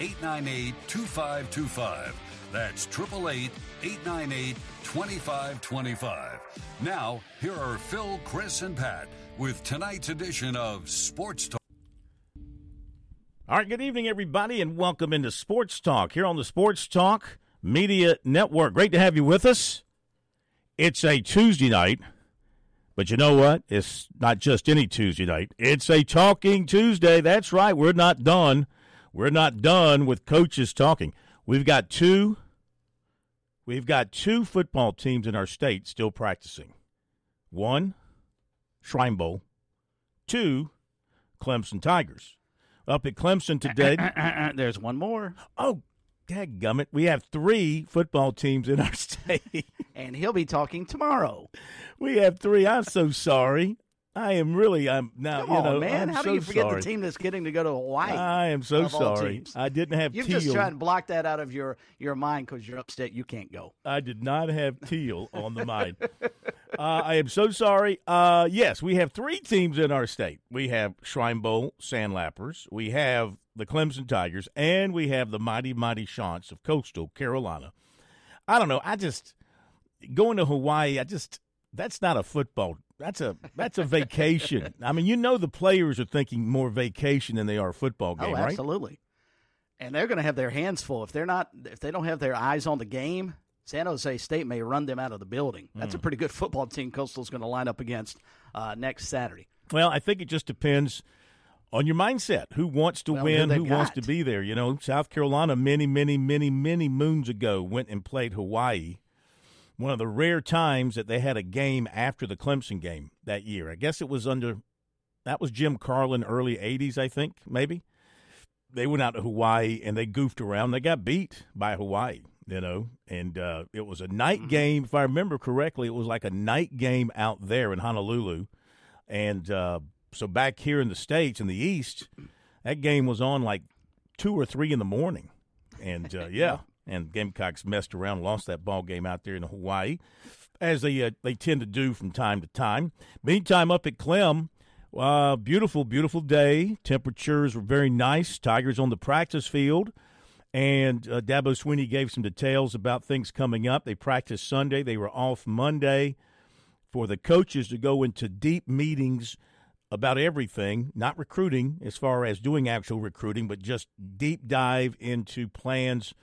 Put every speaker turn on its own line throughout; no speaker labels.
898 2525. That's 888 898 2525. Now, here are Phil, Chris, and Pat with tonight's edition of Sports Talk.
All right, good evening, everybody, and welcome into Sports Talk here on the Sports Talk Media Network. Great to have you with us. It's a Tuesday night, but you know what? It's not just any Tuesday night. It's a Talking Tuesday. That's right. We're not done. We're not done with coaches talking. We've got two. We've got two football teams in our state still practicing. One, Shrine Bowl. Two, Clemson Tigers up at Clemson today.
There's one more.
Oh, dadgummit. We have three football teams in our state.
and he'll be talking tomorrow.
We have three. I'm so sorry. I am really. I'm now.
Come
you know,
on, man.
I'm
How
so
do you forget
sorry.
the team that's getting to go to Hawaii?
I am so sorry. I didn't have
You've
teal.
just tried to block that out of your, your mind because you're upset you can't go.
I did not have teal on the mind. Uh, I am so sorry. Uh, yes, we have three teams in our state. We have Shrine Bowl Sandlappers, we have the Clemson Tigers, and we have the mighty, mighty Chants of Coastal Carolina. I don't know. I just going to Hawaii. I just that's not a football. That's a that's a vacation. I mean, you know, the players are thinking more vacation than they are football game,
oh,
right?
absolutely. And they're going to have their hands full if they're not if they don't have their eyes on the game. San Jose State may run them out of the building. That's a
Hmm.
pretty good football team. Coastal's going to line up against uh, next Saturday.
Well, I think it just depends on your mindset. Who wants to
Well,
win?
who
Who wants to be there? You know, South Carolina, many, many, many, many moons ago, went and played Hawaii. One of the rare times that they had a game after the Clemson game that year. I guess it was under that was Jim Carlen, early '80s, I think, maybe. They went out to Hawaii and they goofed around. They got beat by Hawaii, you know, and uh, it was a night game. If I remember correctly, it was like a night game out there in Honolulu. And uh, so back here in the States, in the East, that game was on like two or three in the morning. And uh, yeah, and Gamecocks messed around, lost that ball game out there in Hawaii, as they uh, they tend to do from time to time. Meantime, up at Clem, uh, beautiful, beautiful day. Temperatures were very nice. Tigers on the practice field. And uh, Dabo Swinney gave some details about things coming up. They practiced Sunday. They were off Monday for the coaches to go into deep meetings about everything, not recruiting as far as doing actual recruiting, but just deep dive into plans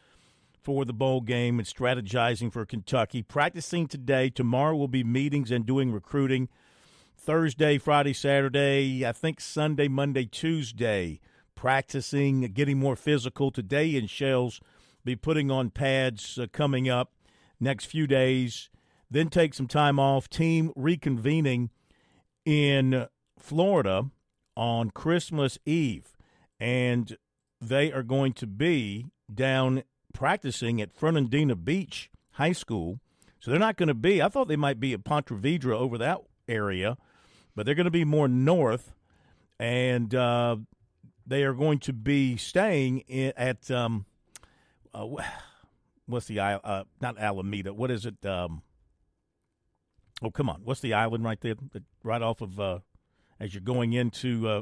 for the bowl game and strategizing for Kentucky. Practicing today. Tomorrow will be meetings and doing recruiting. Thursday, Friday, Saturday, I think Sunday, Monday, Tuesday, practicing, getting more physical. Today in Shells, be putting on pads uh, coming up next few days. Then take some time off. Team reconvening in Florida on Christmas Eve. And they are going to be down practicing at Fernandina Beach High School. So they're not going to be, I thought they might be at Ponte Vedra over that area, but they're going to be more north. And uh, they are going to be staying in, at, um, uh, what's the, uh, not Alameda, what is it? Um, oh, come on. What's the island right there? Right off of, uh, as you're going into uh,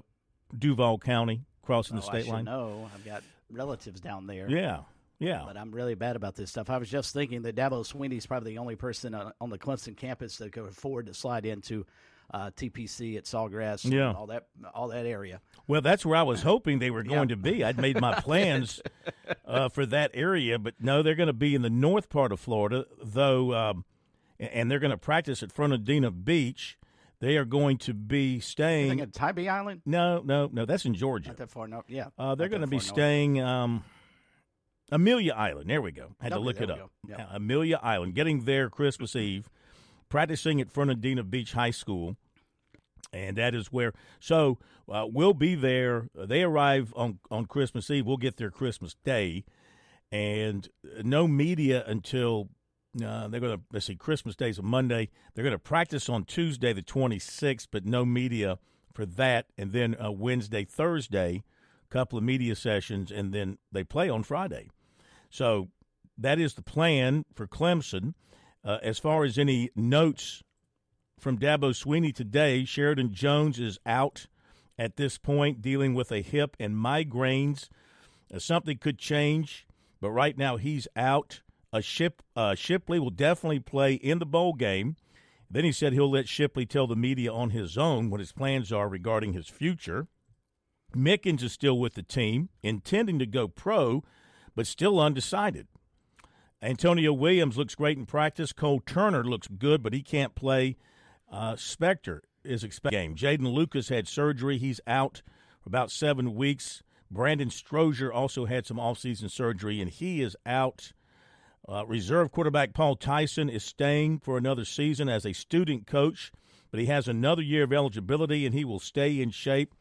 Duval County, crossing the
Oh, I
state line.
know. I've got relatives down there.
Yeah, yeah.
But I'm really bad about this stuff. I was just thinking that Dabo Swinney's probably the only person on, on the Clemson campus that could afford to slide into uh, TPC at Sawgrass, and
Yeah.
all that, all that area.
Well, that's where I was hoping they were going
Yeah.
to be. I'd made my plans uh, for that area, but no, they're going to be in the north part of Florida, though, um, and they're going to practice at Fernandina Beach. They are going to be staying.
at Tybee Island?
No, no, no. That's in Georgia.
Not that far north. Yeah.
Uh, they're going to be staying um, Amelia Island. There we go. Had to look it up. Uh, Amelia Island. Getting there Christmas Eve, practicing at Fernandina Beach High School, and that is where. So uh, we'll be there. They arrive on on Christmas Eve. We'll get there Christmas Day, and no media until Uh, they're going to let's see. Christmas Day's a Monday. They're going to practice on Tuesday, the 26th, but no media for that. And then uh, Wednesday, Thursday, couple of media sessions, and then they play on Friday. So that is the plan for Clemson. Uh, as far as any notes from Dabo Swinney today, Sheridan Jones is out at this point, dealing with a hip and migraines. Uh, something could change, but right now he's out. A Ship uh, Shipley will definitely play in the bowl game. Then he said he'll let Shipley tell the media on his own what his plans are regarding his future. Mickens is still with the team, intending to go pro, but still undecided. Antonio Williams looks great in practice. Cole Turner looks good, but he can't play. Uh, Spector is expected game. Jeadyn Lukus had surgery. He's out for about seven weeks. Brandon Strozier also had some offseason surgery, and he is out. Uh, reserve quarterback Paul Tyson is staying for another season as a student coach, but he has another year of eligibility, and he will stay in shape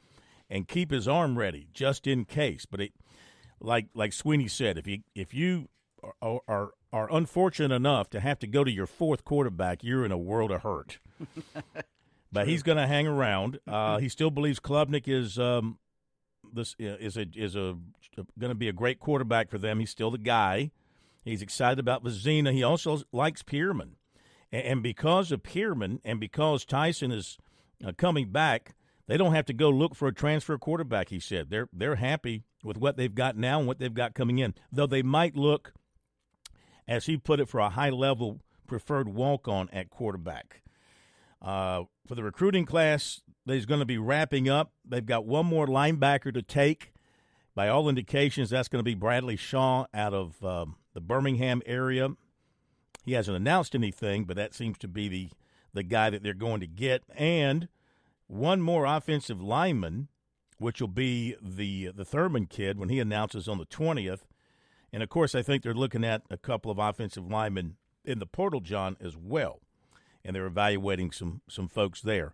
and keep his arm ready just in case. But it, like like Swinney said, if you if you are, are are unfortunate enough to have to go to your fourth quarterback, you're in a world of hurt. but he's going to hang around. Uh, he still believes Klubnik is um, this is a is a going to be a great quarterback for them. He's still the guy. He's excited about Vizzina. He also likes Pearman, and, because of Pearman and because Tyson is uh, coming back, they don't have to go look for a transfer quarterback. He said they're they're happy with what they've got now and what they've got coming in. Though they might look as he put it, for a high level preferred walk on at quarterback. Uh, for the recruiting class, they're going to be wrapping up. They've got one more linebacker to take. By all indications, that's going to be Bradley Shaw out of um, the Birmingham area. He hasn't announced anything, but that seems to be the, the guy that they're going to get. And one more offensive lineman, which will be the the Thurman kid when he announces on the 20th. And of course, I think they're looking at a couple of offensive linemen in the portal, John, as well. And they're evaluating some some folks there.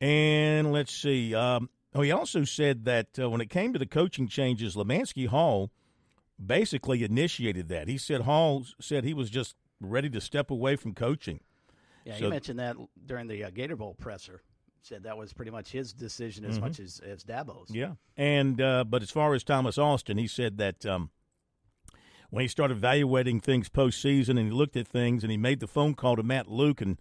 And let's see. Um, oh, he also said that uh, when it came to the coaching changes, Lemanski Hall basically initiated that. He said Hall said he was just ready to step away from coaching.
Yeah, so, he mentioned that during the uh, Gator Bowl presser. Said that was pretty much his decision as mm-hmm. much as as Dabo's.
Yeah, and uh, but as far as Thomas Austin, he said that um, when he started evaluating things postseason and he looked at things and he made the phone call to Matt Luke and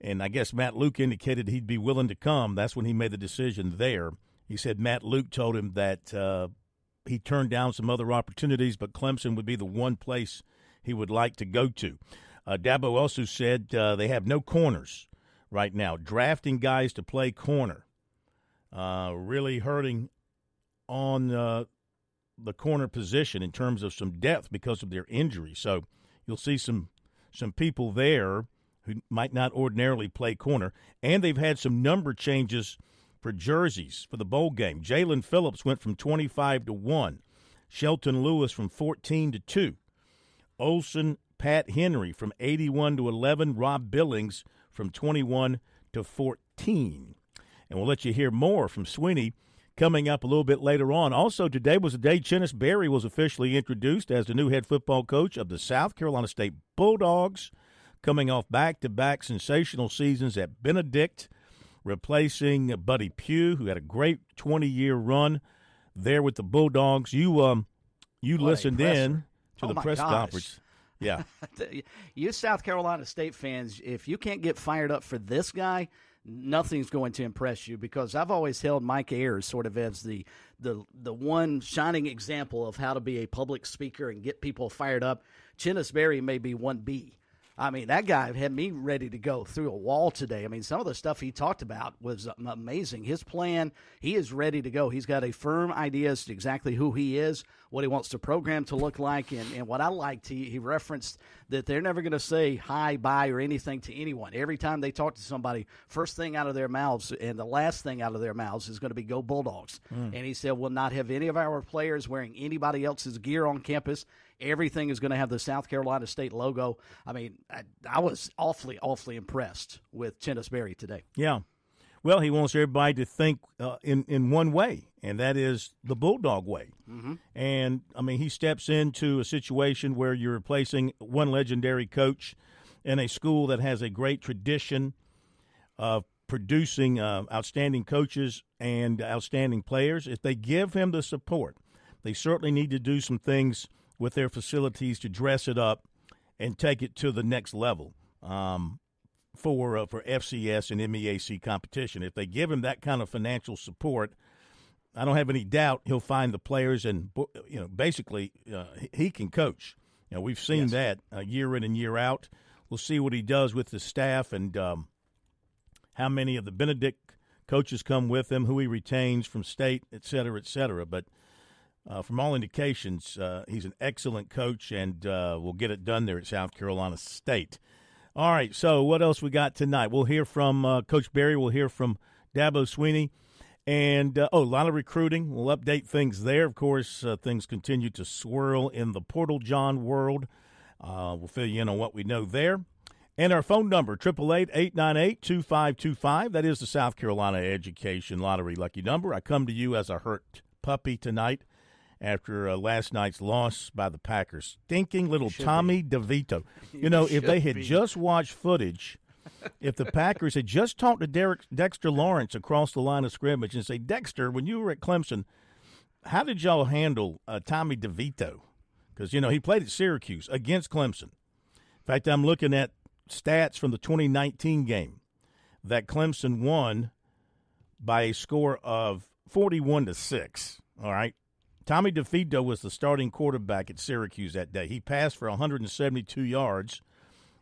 and I guess Matt Luke indicated he'd be willing to come. That's when he made the decision there. He said Matt Luke told him that uh, he turned down some other opportunities, but Clemson would be the one place he would like to go to. Uh, Dabo also said uh, they have no corners right now. Drafting guys to play corner uh, really hurting on uh, the corner position in terms of some depth because of their injury. So you'll see some some people there who might not ordinarily play corner, and they've had some number changes for jerseys for the bowl game. Jalyn Phillips went from 25 to 1. Shelton Lewis from 14 to 2. Olson Pat Henry from 81 to 11. Rob Billings from 21 to 14. And we'll let you hear more from Swinney coming up a little bit later on. Also, today was the day Chennis Berry was officially introduced as the new head football coach of the South Carolina State Bulldogs, coming off back to back sensational seasons at Benedict, replacing Buddy Pough, who had a great 20 year run there with the Bulldogs. You, um, you
what
listened in to
oh
the press
gosh.
conference. Yeah.
you South Carolina State fans, if you can't get fired up for this guy, nothing's going to impress you because I've always held Mike Ayers sort of as the the the one shining example of how to be a public speaker and get people fired up. Chennis Berry may be one B. I mean, that guy had me ready to go through a wall today. I mean, some of the stuff he talked about was amazing. His plan, he is ready to go. He's got a firm idea as to exactly who he is, what he wants the program to look like. And, and what I liked, he, he referenced that they're never going to say hi, bye, or anything to anyone. Every time they talk to somebody, first thing out of their mouths and the last thing out of their mouths is going to be go Bulldogs. Mm. And he said, we'll not have any of our players wearing anybody else's gear on campus. Everything is going to have the South Carolina State logo. I mean, I, I was awfully, awfully impressed with Chennis Berry today.
Yeah. Well, he wants everybody to think uh, in in one way, and that is the Bulldog way. Mm-hmm. And I mean, he steps into a situation where you're replacing one legendary coach in a school that has a great tradition of producing uh, outstanding coaches and outstanding players. If they give him the support, they certainly need to do some things with their facilities to dress it up and take it to the next level um, for uh, for FCS and MEAC competition. If they give him that kind of financial support, I don't have any doubt he'll find the players and you know basically uh, he can coach. You know we've seen yes. that uh, year in and year out. We'll see what he does with the staff and um, how many of the Benedict coaches come with him, who he retains from state, et cetera, et cetera. But uh, from all indications, uh, he's an excellent coach and uh, will get it done there at South Carolina State. All right, so what else we got tonight? We'll hear from uh, Coach Berry. We'll hear from Dabo Swinney. And, uh, oh, a lot of recruiting. We'll update things there. Of course, uh, things continue to swirl in the Portal John world. we'll fill you in on what we know there. And our phone number, 888-898-2525. That is the South Carolina Education Lottery lucky number. I come to you as a hurt puppy tonight after uh, last night's loss by the Packers. Stinking little Tommy be. DeVito. You, you know, if they had be. just watched footage, if the Packers had just talked to Derek, Dexter Lawrence across the line of scrimmage and say, Dexter, when you were at Clemson, how did y'all handle uh, Tommy DeVito? Because, you know, he played at Syracuse against Clemson. In fact, I'm looking at stats from the 2019 game that Clemson won by a score of 41 to 6. All right. Tommy DeVito was the starting quarterback at Syracuse that day. He passed for 172 yards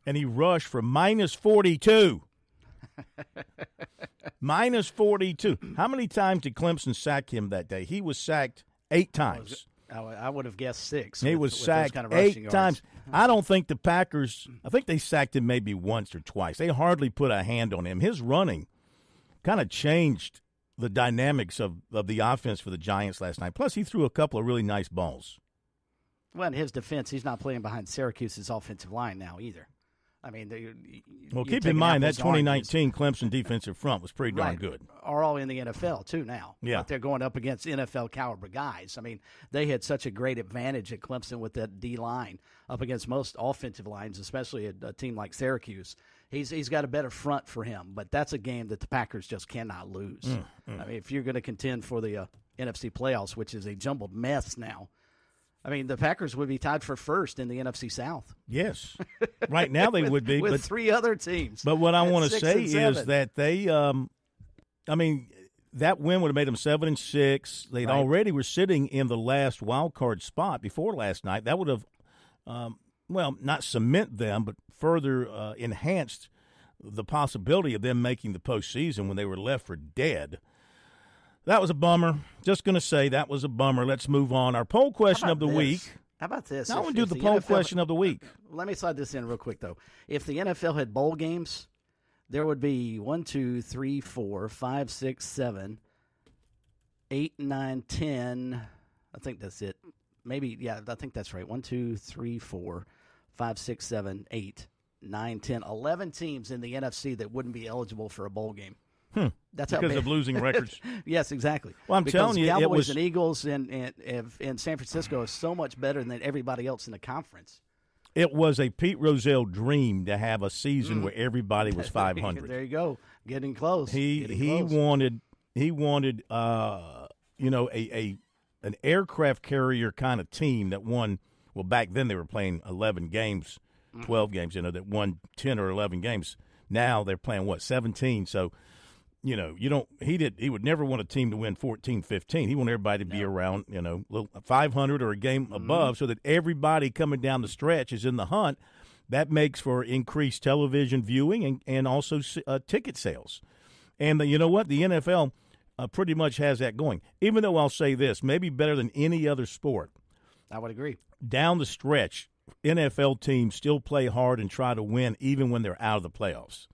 and he rushed for minus 42. minus 42. How many times did Clemson sack him that day? He was sacked eight times.
I would have guessed six.
He
with,
was sacked kind of eight times. I don't think the Packers. I think they sacked him maybe once or twice. They hardly put a hand on him. His running kind of changed the dynamics of, of the offense for the Giants last night. Plus, he threw a couple of really nice balls.
Well, in his defense, he's not playing behind Syracuse's offensive line now either. I mean, they,
well, keep in mind that 2019 Clemson defensive front was pretty darn
right.
good.
Are all in the NFL too now.
Yeah,
but they're going up against NFL caliber guys. I mean, they had such a great advantage at Clemson with that D line up against most offensive lines, especially a, a team like Syracuse he's he's got a better front for him. But that's a game that the Packers just cannot lose. Mm, mm. I mean, if you're going to contend for the uh, NFC playoffs, which is a jumbled mess now. I mean, the Packers would be tied for first in the NFC South.
Yes, right now they
with,
would be
with
but,
three other teams.
But what I want to say is that they, um, I mean, that win would have made them seven and six. They right. already were sitting in the last wild card spot before last night. That would have, um, well, not cement them, but further uh, enhanced the possibility of them making the postseason when they were left for dead. That was a bummer. Just going to say that was a bummer. Let's move on. Our poll question of the
this?
week.
How about this?
Now I want to do the, poll NFL, question of the week.
Let me slide this in real quick, though. If the NFL had bowl games, there would be one, two, three, four, five, six, seven, eight, nine, ten. I think that's it. Maybe, yeah, I think that's right. One, two, three, four, five, six, seven, eight, nine, ten, eleven teams in the NFC that wouldn't be eligible for a bowl game.
Hmm. That's because of losing records.
yes, exactly.
Well, I'm
because
telling you,
Cowboys
it was...
and Eagles and and, and San Francisco is so much better than everybody else in the conference.
It was a Pete Rozelle dream to have a season mm. where everybody was 500.
there you go, getting close.
He
getting
he
close.
wanted he wanted uh you know a a an aircraft carrier kind of team that won well, back then they were playing 11 games, mm-hmm. 12 games, you know, that won 10 or 11 games. Now they're playing, what, 17? So, you know, you don't, he did, he would never want a team to win 14, 15. He wanted everybody to no. be around, you know, 500 or a game mm-hmm. above so that everybody coming down the stretch is in the hunt. That makes for increased television viewing and, and also uh, ticket sales. And the, you know what? The NFL uh, pretty much has that going. Even though I'll say this, maybe better than any other sport.
I would agree
down the stretch, NFL teams still play hard and try to win even when they're out of the playoffs.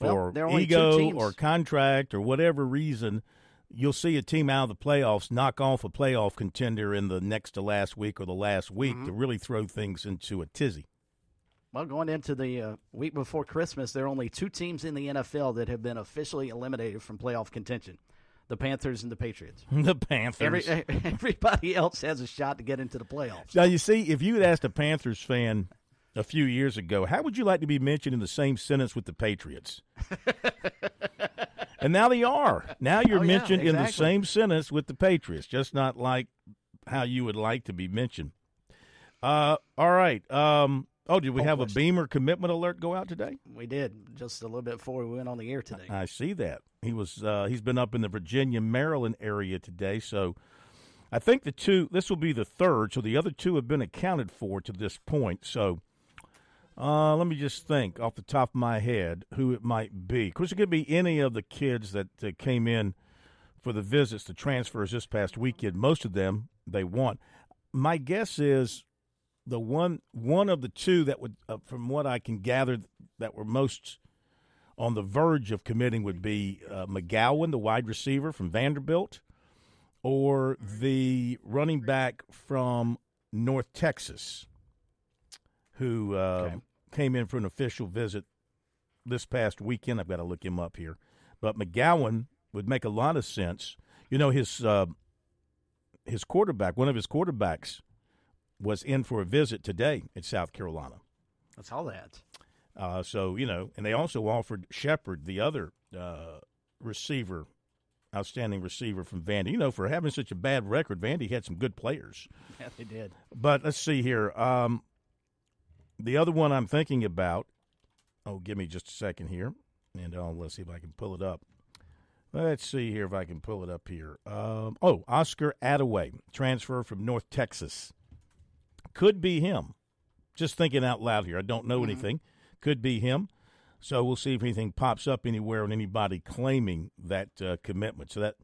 For
well,
ego or contract or whatever reason, you'll see a team out of the playoffs knock off a playoff contender in the next to last week or the last week mm-hmm. to really throw things into a tizzy.
Well, going into the uh, week before Christmas, there are only two teams in the NFL that have been officially eliminated from playoff contention. The Panthers and the Patriots.
the Panthers.
Every, everybody else has a shot to get into the playoffs.
Now you see, if you had asked a Panthers fan a few years ago, how would you like to be mentioned in the same sentence with the Patriots? and now they are. Now you're
Oh, yeah,
mentioned in the same sentence with the Patriots, just not like how you would like to be mentioned. Uh, all right. Um, oh, did we have a. Beamer commitment alert go out today?
We did just a little bit before we went on the air today.
I see that he was. Uh, he's been up in the Virginia, Maryland area today. So I think the two. This will be the third. So the other two have been accounted for to this point. So uh, let me just think off the top of my head who it might be. Of course, it could be any of the kids that uh, came in for the visits, the transfers this past weekend. Most of them they want. My guess is the one one of the two that would, uh, from what I can gather, that were most on the verge of committing would be uh, McGowan, the wide receiver from Vanderbilt, or the running back from North Texas, who uh,
Okay.
came in for an official visit this past weekend. I've got to look him up here, but McGowan would make a lot of sense. You know his uh, his quarterback, one of his quarterbacks, was in for a visit today in South Carolina.
That's all that.
Uh, so you know, and they also offered Shepard, the other uh, receiver, outstanding receiver from Vandy. You know, for having such a bad record, Vandy had some good players.
Yeah, they did.
But let's see here. Um, the other one I'm thinking about. Oh, give me just a second here, and uh, let's see if I can pull it up. Let's see here if I can pull it up here. Um, oh, Oscar Adaway, transfer from North Texas. Could be him. Just thinking out loud here. I don't know anything. Could be him. So we'll see if anything pops up anywhere on anybody claiming that uh, commitment. So that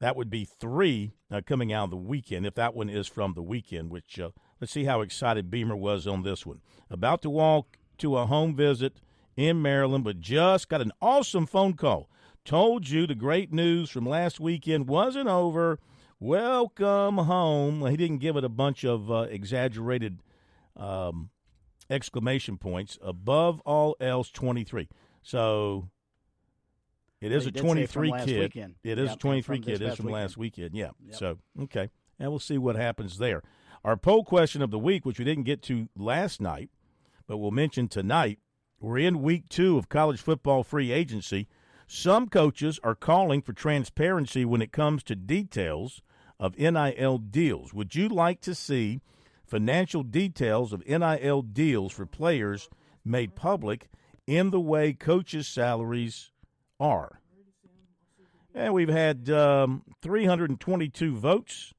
that would be three uh, coming out of the weekend. If that one is from the weekend, which uh, let's see how excited Beamer was on this one. About to walk to a home visit in Maryland, but just got an awesome phone call. Told you the great news from last weekend wasn't over. Welcome home. He didn't give it a bunch of uh, exaggerated um, exclamation points. Above all else, 23. So it is
Well,
a 23 kid. It is
Yep,
a 23
from this
kid. It is from last
weekend.
weekend. Yeah.
Yep.
So, okay. And we'll see what happens there. Our poll question of the week, which we didn't get to last night, but we'll mention tonight. We're in week two of college football free agency. Some coaches are calling for transparency when it comes to details of NIL deals. Would you like to see financial details of NIL deals for players made public in the way coaches' salaries are? And we've had um, 322 votes.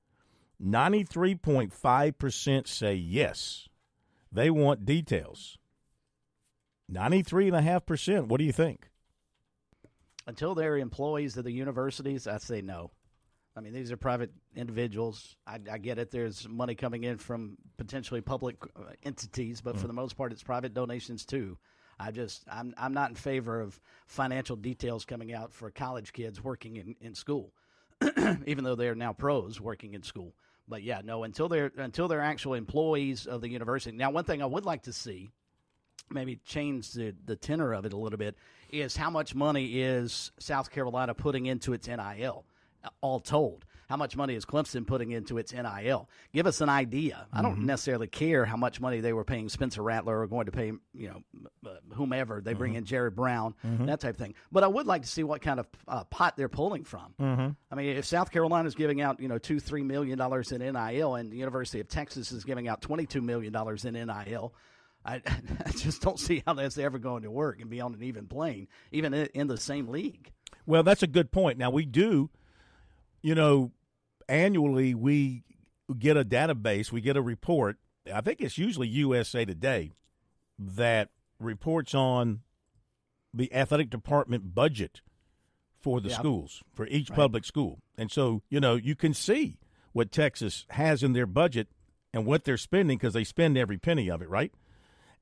93.5% say yes. They want details. 93.5%. What do you think?
Until they're employees of the universities, I say no. I mean, these are private individuals. I, I get it. There's money coming in from potentially public uh, entities, but for the most part, it's private donations too. I just, I'm, I'm not in favor of financial details coming out for college kids working in, in school, even though they're now pros working in school. But yeah, no, until they're until they're actual employees of the university. Now, one thing I would like to see maybe change the, the tenor of it a little bit is how much money is South Carolina putting into its NIL, all told? How much money is Clemson putting into its NIL? Give us an idea. I don't mm-hmm. necessarily care how much money they were paying Spencer Rattler or going to pay, you know, whomever. They bring mm-hmm. in Jared Brown, mm-hmm. that type of thing. But I would like to see what kind of uh, pot they're pulling from. I mean, if South Carolina is giving out, you know, two, three million dollars in NIL, and the University of Texas is giving out twenty-two million dollars in NIL, I, I just don't see how that's ever going to work and be on an even plane, even in, the same league.
Well, that's a good point. Now, we do, you know, annually we get a database, we get a report. I think it's usually USA Today that reports on the athletic department budget for the
Yeah.
schools, for each public school. And so, you know, you can see what Texas has in their budget and what they're spending because they spend every penny of it, right?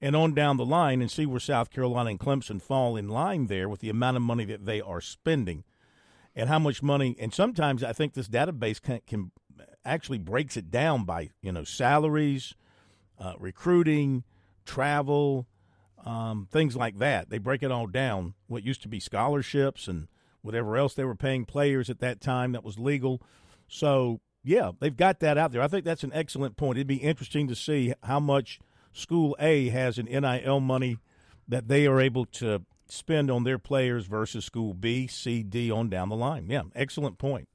And on down the line and see where South Carolina and Clemson fall in line there with the amount of money that they are spending and how much money. And sometimes I think this database can, can actually breaks it down by you know salaries, uh, recruiting, travel, um, things like that. They break it all down. What used to be scholarships and whatever else they were paying players at that time that was legal. So, yeah, they've got that out there. I think that's an excellent point. It'd be interesting to see how much School A has an NIL money that they are able to spend on their players versus School B, C, D on down the line. Yeah, excellent point.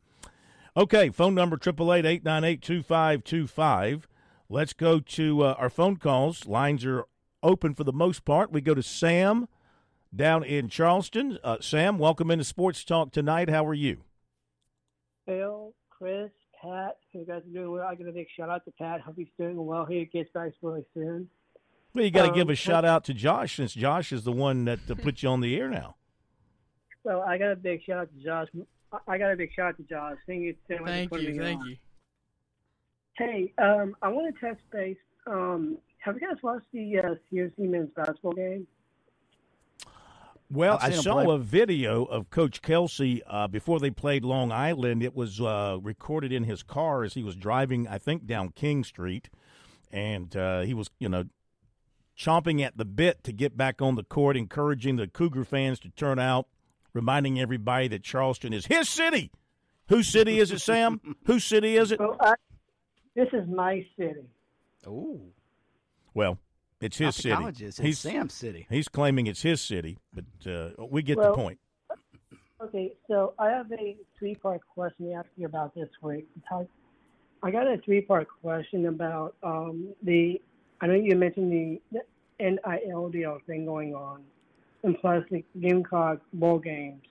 Okay, phone number 888-898-2525. Let's go to uh, our phone calls. Lines are open for the most part. We go to Sam down in Charleston. Uh, Sam, welcome into Sports Talk tonight. How are you?
Phil, Chris, Pat, you guys are doing well. I got a big shout out to Pat. Hope he's doing well. He gets back really soon.
Well, you got to um, give a shout out to Josh since Josh is the one that uh, put you on the air now.
Well, I got a big shout out to Josh. I got a big shout out to Josh. Thank you.
Thank you. Thank
you. Hey, um, I want to touch base. Um, have you guys watched the uh, CSC men's basketball game?
Well, I saw a video of Coach Kelsey uh, before they played Long Island. It was uh, recorded in his car as he was driving, I think, down King Street, and uh, he was, you know, chomping at the bit to get back on the court, encouraging the Cougar fans to turn out, reminding everybody that Charleston is his city. Whose city is it, Sam? Whose city is it?
Well, I, this is my city.
Oh.
Well, it's his city.
Colleges. He's Sam's city.
He's claiming it's his city, but uh, we get well, the point.
Okay, so I have a three-part question to ask you about this week. I got a three-part question about um, the. I know you mentioned the, the NIL deal thing going on, and plus the Gamecock bowl games.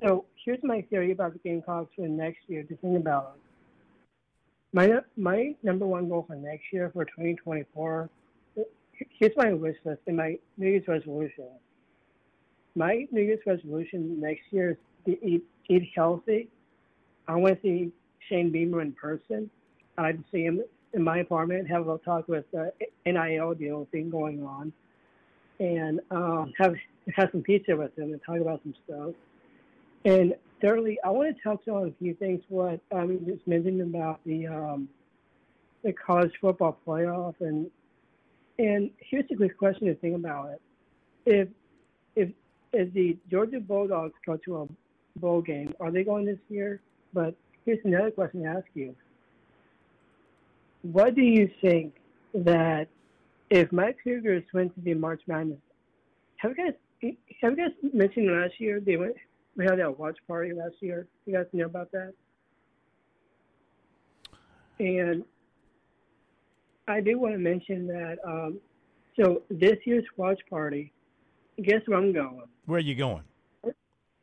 So here's my theory about the Gamecocks for next year. To think about it. My my number one goal for next year for 2024 here's my wish list and my New Year's resolution. My New Year's resolution next year is to eat, eat healthy. I want to see Shane Beamer in person. I'd see him in my apartment, have a little talk with the NIL deal thing going on, and um, have have some pizza with him and talk about some stuff. And thirdly, I want to touch on a few things. What I um, just mentioned about the um, the college football playoff and and here's a quick question to think about it. If if if the Georgia Bulldogs go to a bowl game, are they going this year? But here's another question to ask you. What do you think that if my Cougars went to the March Madness, have you guys have you guys mentioned last year they went we had that watch party last year? You guys know about that? And I do want to mention that. Um, so this year's watch party, guess where I'm going?
Where are you going?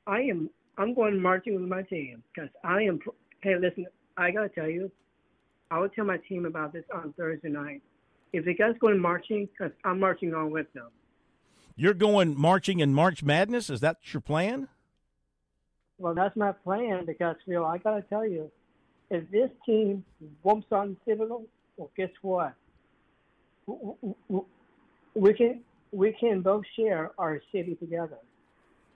I am. I'm going marching with my team because I am. Hey, listen. I gotta tell you, I will tell my team about this on Thursday night. If the guys going marching, because I'm marching on with them.
You're going marching in March Madness. Is that your plan?
Well, that's my plan because Phil, I gotta tell you, if this team whoops on Citadel, well, guess what? We can we can both share our city together.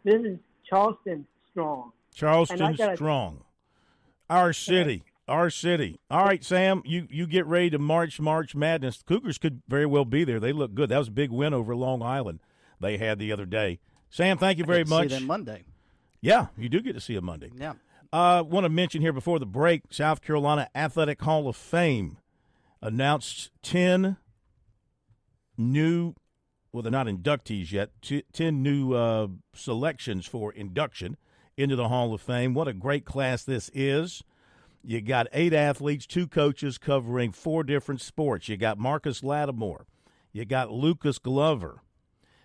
This is Charleston strong.
Charleston strong. Our city. Our city. All right, Sam, you, you get ready to march March Madness. The Cougars could very well be there. They look good. That was a big win over Long Island they had the other day. Sam, thank you very much.
See them Monday.
Yeah, you do get to see them Monday.
Yeah.
I uh, want to mention here before the break South Carolina Athletic Hall of Fame announced 10 new, well, they're not inductees yet, 10 new uh, selections for induction into the Hall of Fame. What a great class this is. You got eight athletes, two coaches covering four different sports. You got Marcus Lattimore. You got Lucas Glover.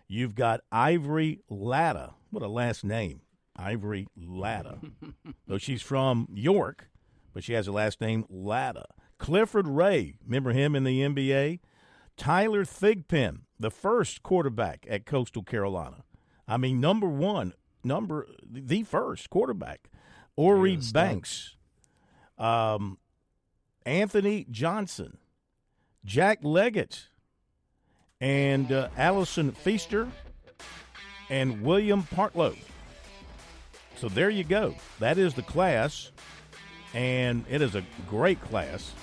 You've got Ivory Latta. What a last name. Ivory Latta. Though she's from York, but she has a last name Latta. Clifford Ray, remember him in the NBA? Tyler Thigpen, the first quarterback at Coastal Carolina. I mean, number one, number the first quarterback. Horry yeah, Banks, um, Anthony Johnson, Jack Leggett, and uh, Allison Feaster, and William Partlow. So there you go. That is the class, and it is a great class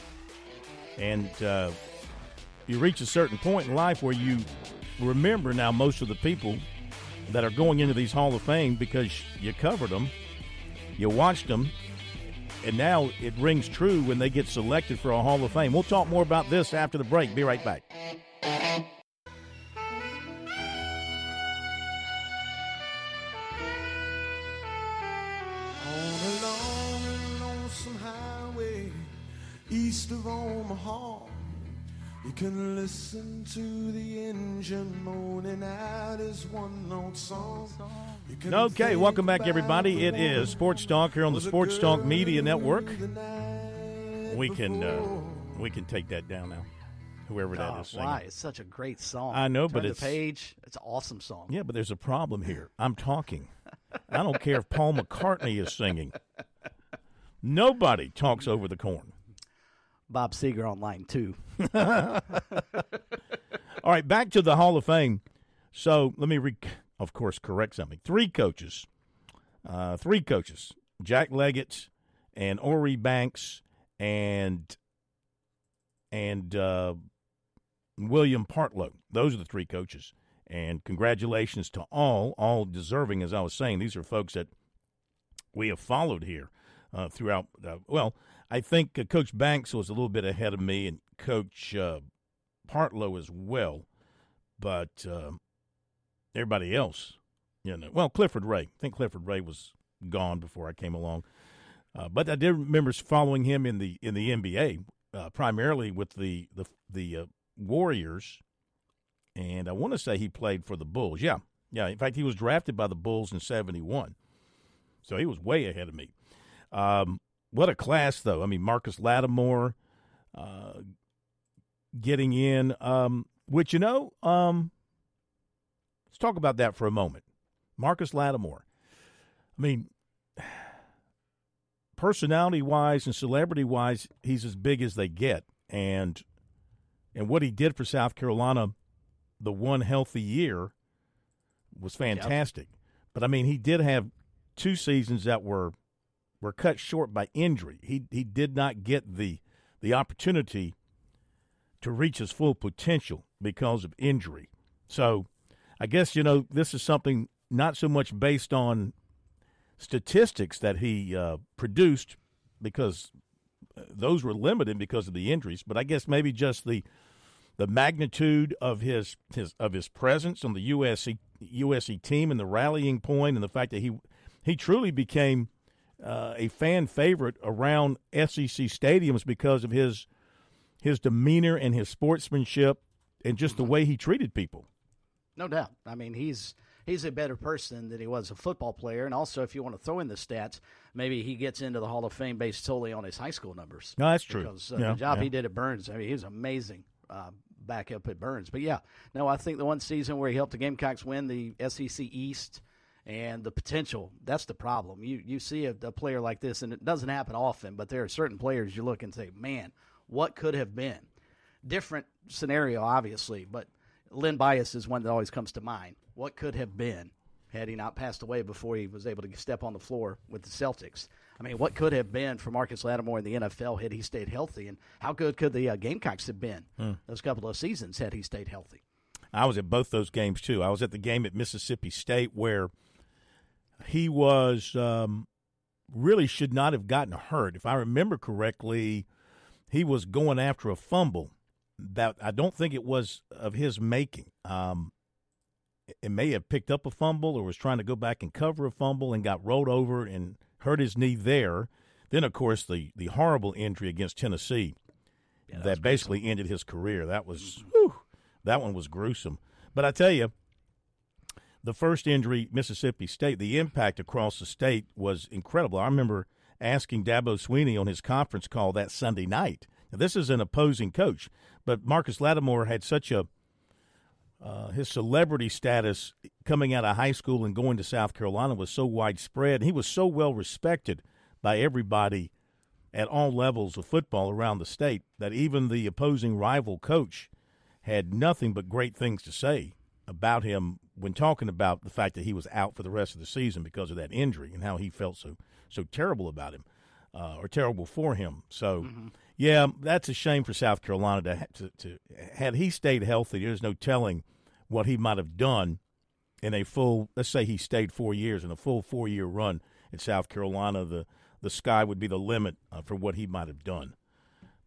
and uh, you reach a certain point in life where you remember now most of the people that are going into these Hall of Fame because you covered them, you watched them, and now it rings true when they get selected for a Hall of Fame. We'll talk more about this after the break. Be right back.
East of Omaha. You can listen to the engine moaning out his one note song.
Okay, welcome back, everybody. It is Sports Talk here on the Sports Talk Media Network. We can uh, we can take that down now. Whoever that
oh,
is singing.
Why? It's such a great song.
I know,
Turn
but
the
it's
page. It's an awesome song.
Yeah, but there's a problem here. I'm talking. I don't care if Paul McCartney is singing. Nobody talks over the corn.
Bob Seger on line two.
All right, back to the Hall of Fame. So let me, re- of course, correct something. Three coaches, uh, three coaches: Jack Leggett and Horry Banks and and uh, William Partlow. Those are the three coaches. And congratulations to all, all deserving. As I was saying, these are folks that we have followed here uh, throughout. Uh, well, I think uh, Coach Banks was a little bit ahead of me, and Coach uh, Partlow as well. But uh, everybody else, you know, well, Clifford Ray. I think Clifford Ray was gone before I came along. Uh, but I did remember following him in the in the NBA, uh, primarily with the the the uh, Warriors, and I want to say he played for the Bulls. Yeah, yeah. In fact, he was drafted by the Bulls in '71, so he was way ahead of me. Um, what a class, though. I mean, Marcus Lattimore uh, getting in, um, which, you know, um, let's talk about that for a moment. Marcus Lattimore. I mean, personality wise and celebrity wise, he's as big as they get. And and what he did for South Carolina the one healthy year was fantastic. Yep. But I mean, he did have two seasons that were were cut short by injury. He he did not get the the opportunity to reach his full potential because of injury. So, I guess you know this is something not so much based on statistics that he uh, produced because those were limited because of the injuries, but I guess maybe just the the magnitude of his his of his presence on the USC USC team and the rallying point and the fact that he he truly became uh, a fan favorite around SEC stadiums because of his his demeanor and his sportsmanship and just the way he treated people.
No doubt. I mean, he's he's a better person than he was a football player. And also, if you want to throw in the stats, maybe he gets into the Hall of Fame based solely on his high school numbers.
No, that's true.
Because uh,
yeah,
the job
yeah.
he did at Burns, I mean, he was amazing uh, back up at Burns. But yeah, no, I think the one season where he helped the Gamecocks win the SEC East and the potential that's the problem. You you see a, a, player like this and it doesn't happen often but there are certain players you look and say man what could have been? Different scenario obviously but Len Bias is one that always comes to mind. What could have been had he not passed away before he was able to step on the floor with the celtics? I mean what could have been for marcus lattimore in the nfl had he stayed healthy and how good could the uh, gamecocks have been hmm. those couple of seasons had he stayed healthy?
I was at both those games too. I was at the game at mississippi state where he was um, really should not have gotten hurt. If I remember correctly, he was going after a fumble that I don't think it was of his making. Um, it may have picked up a fumble or was trying to go back and cover a fumble and got rolled over and hurt his knee there. Then, of course, the the horrible injury against Tennessee yeah, that, that basically gruesome. ended his career. That was whew, that one was gruesome. But I tell you, the first injury, Mississippi State, the impact across the state was incredible. I remember asking Dabo Swinney on his conference call that Sunday night. Now, this is an opposing coach, but Marcus Lattimore had such a uh, his celebrity status coming out of high school and going to South Carolina was so widespread. He was so well respected by everybody at all levels of football around the state that even the opposing rival coach had nothing but great things to say about him when talking about the fact that he was out for the rest of the season because of that injury and how he felt so so terrible about him uh, or terrible for him. So, mm-hmm. yeah, that's a shame for South Carolina to, to, to had he stayed healthy. There's no telling what he might have done in a full. Let's say he stayed four years in a full four year run at South Carolina. The the sky would be the limit uh, for what he might have done.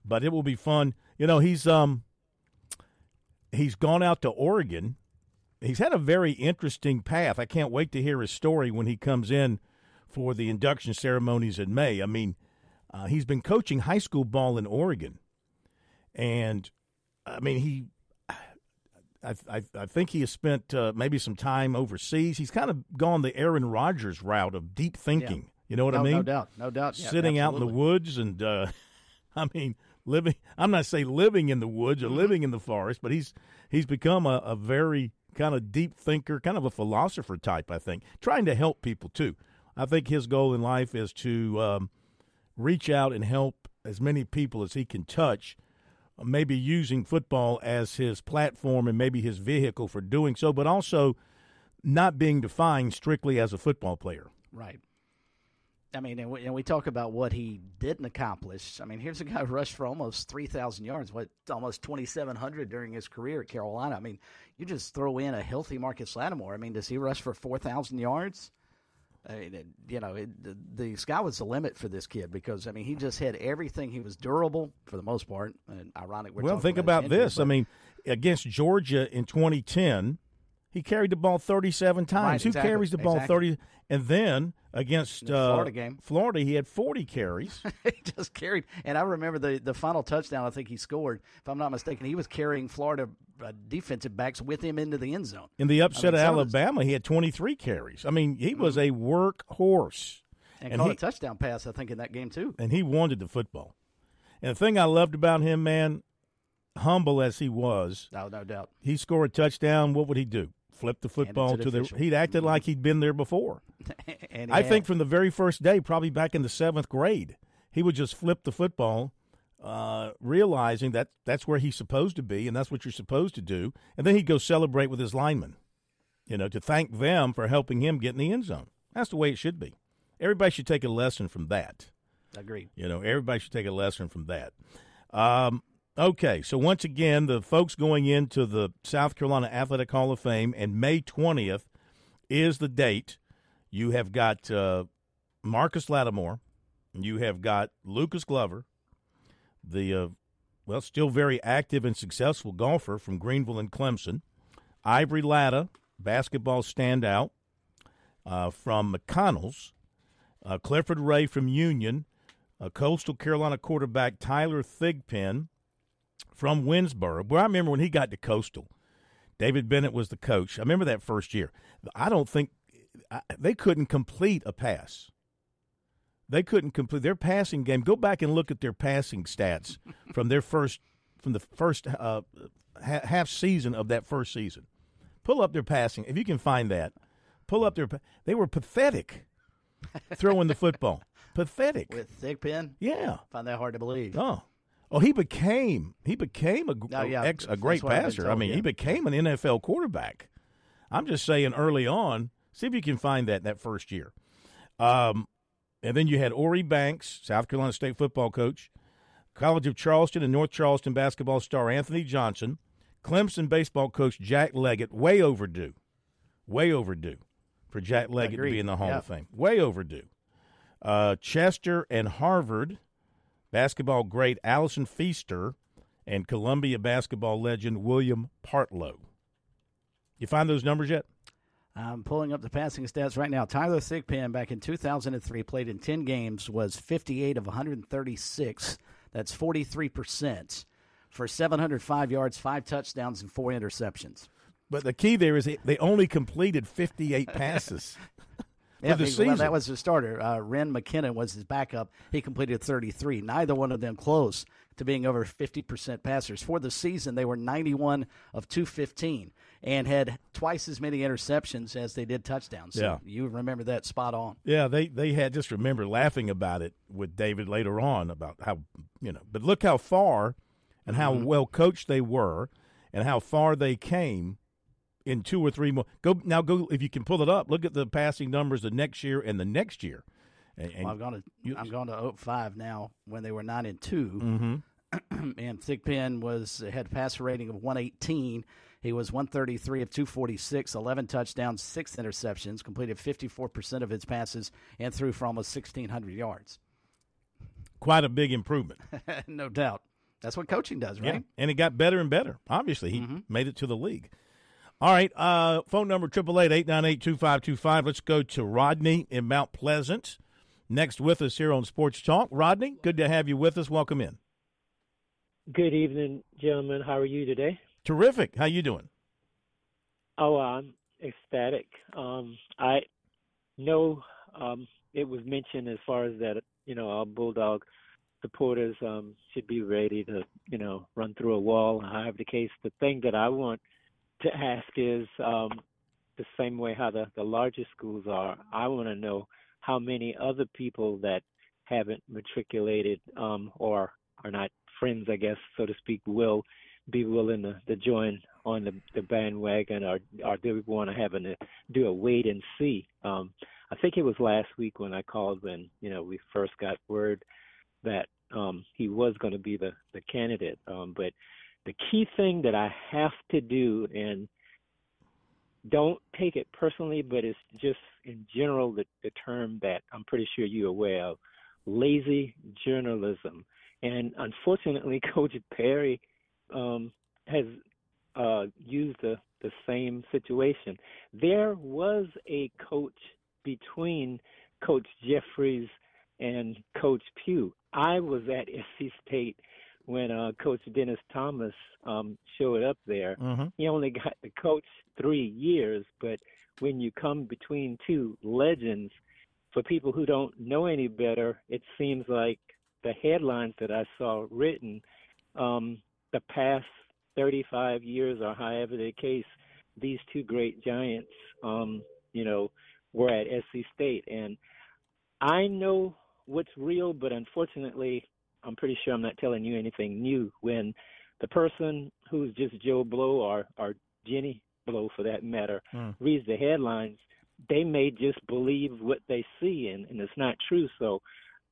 But it will be fun. You know, he's um he's gone out to Oregon. He's had a very interesting path. I can't wait to hear his story when he comes in for the induction ceremonies in May. I mean, uh, he's been coaching high school ball in Oregon, and I mean he. I, I, I think he has spent uh, maybe some time overseas. He's kind of gone the Aaron Rodgers route of deep thinking.
Yeah.
You know what
no,
I mean?
No doubt, no doubt. Yeah,
Sitting out in the woods and, uh, I mean, living. I'm not saying living in the woods or
Mm-hmm.
living in the forest, but he's he's become a, a very kind of deep thinker, kind of a philosopher type. I think trying to help people too. I think his goal in life is to um, reach out and help as many people as he can touch. Maybe using football as his platform and maybe his vehicle for doing so, but also not being defined strictly as a football player.
Right. I mean, and we, and we talk about what he didn't accomplish. I mean, here's a guy who rushed for almost 3,000 yards, what, almost 2,700 during his career at Carolina. I mean, you just throw in a healthy Marcus Lattimore. I mean, does he rush for 4,000 yards? I mean, you know, it, the, the sky was the limit for this kid because, I mean, he just had everything. He was durable for the most part. And ironic. We're
well,
talking
think
about,
about
injury,
this. I mean, against Georgia in 2010, he carried the ball 37 times.
Right,
Who
exactly,
carries the ball
exactly.
30? And then against
The
uh,
Florida game.
Florida, he had 40 carries.
he just carried. And I remember the, the final touchdown I think he scored, if I'm not mistaken, he was carrying Florida uh, defensive backs with him into the end zone.
In the upset
mean,
of Alabama, he had 23 carries. I mean, he was a workhorse.
And,
And
caught
he-
a touchdown pass, I think, in that game, too.
and he wanted the football. And the thing I loved about him, man, humble as he was,
No, no doubt.
he scored a touchdown. What would he do? Flip the football
to the
to the.
official.
He'd acted like he'd been there before.
and
I
had-
think from the very first day, probably back in the seventh grade, he would just flip the football, uh, realizing that that's where he's supposed to be and that's what you're supposed to do. And then he'd go celebrate with his linemen, you know, to thank them for helping him get in the end zone. That's the way it should be. Everybody should take a lesson from that.
Agreed.
You know, everybody should take a lesson from that. Um, okay, so once again, the folks going into the South Carolina Athletic Hall of Fame, and May 20th is the date. You have got uh, Marcus Lattimore, you have got Lucas Glover, the, uh, well, still very active and successful golfer from Greenville and Clemson, Ivory Latta, basketball standout uh, from McConnell's, uh, Clifford Ray from Union, Coastal Carolina quarterback Tyler Thigpen from Winnsboro. Where I remember when he got to Coastal, David Bennett was the coach. I remember that first year. I don't think I, they couldn't complete a pass. They couldn't complete their passing game. Go back and look at their passing stats from their first from the first uh, ha- half season of that first season. Pull up their passing if you can find that. Pull up their. pa- They were pathetic throwing the football. Pathetic.
With Thigpen,
Yeah.
find that hard to believe.
Oh. Oh, he became he became a,
Oh, yeah.
a, ex, a great passer. I mean,
yeah.
he became an NFL quarterback. I'm just saying early on, see if you can find that that first year. Um, and then you had Oree Banks, South Carolina State football coach, College of Charleston and North Charleston basketball star Anthony Johnson, Clemson baseball coach Jack Leggett, way overdue, way overdue for Jack Leggett to be in the Hall
Yeah.
of Fame. Way overdue. Uh, Chester and Harvard basketball great Allison Feaster and Columbia basketball legend William Partlow. You find those numbers yet?
I'm pulling up the passing stats right now. Tyler Thigpen back in 2003 played in 10 games, was 58 of 136. That's 43% for 705 yards, five touchdowns, and four interceptions.
But the key there is they- they only completed 58 passes.
Yeah,
the
because- well, that was his starter. Uh, Ren McKinnon was his backup. He completed 33. Neither one of them close to being over 50% passers. For the season, they were 91 of 215 and had twice as many interceptions as they did touchdowns. So
Yeah.
you remember that spot on.
Yeah, they they had just remember laughing about it with David later on about how you know, but look how far and how well coached they were and how far they came in two or three more. Go now, go if you can pull it up. Look at the passing numbers the next year and the next year. And, and
Well, I'm going to I'm going to 05 now when they were 9 and 2.
Mhm.
and Thigpen was had a passer rating of 118 He was 133 of 246, 11 touchdowns, six interceptions, completed 54% of his passes, and threw for almost 1,600 yards.
Quite a big improvement.
no doubt. That's what coaching does, right?
Yeah. And it got better and better. Obviously, he
Mm-hmm.
made it to the league. All right. Uh, phone number 888-898-2525. Let's go to Rodney in Mount Pleasant. Next with us here on Sports Talk. Rodney, good to have you with us. Welcome in.
Good evening, gentlemen. How are you today?
Terrific. How you doing?
Oh, I'm ecstatic. Um, I know um, it was mentioned as far as that, you know, our Bulldog supporters um, should be ready to, you know, run through a wall. However, the case, the thing that I want to ask is um, the same way how the, the largest schools are. I want to know how many other people that haven't matriculated um, or are not friends, I guess, so to speak, will be willing to, to join on the, the bandwagon, or or do we want to have a do a wait and see? Um, I think it was last week when I called when you know we first got word that um, he was going to be the the candidate. Um, but the key thing that I have to do, and don't take it personally, but it's just in general the, the term that I'm pretty sure you're aware of, lazy journalism. And unfortunately, Coach Berry um, has uh, used the, the same situation. There was a coach between Coach Jeffries and Coach Pough. I was at SC State when uh, Coach Dennis Thomas um, showed up there.
Mm-hmm.
He only got to coach three years, but when you come between two legends, for people who don't know any better, it seems like the headlines that I saw written um, the past 35 years or however the case, these two great giants, um, you know, were at SC State. And I know what's real, but unfortunately, I'm pretty sure I'm not telling you anything new when the person who's just Joe Blow or, or Jenny Blow for that matter
Mm.
reads the headlines, they may just believe what they see and, and it's not true. So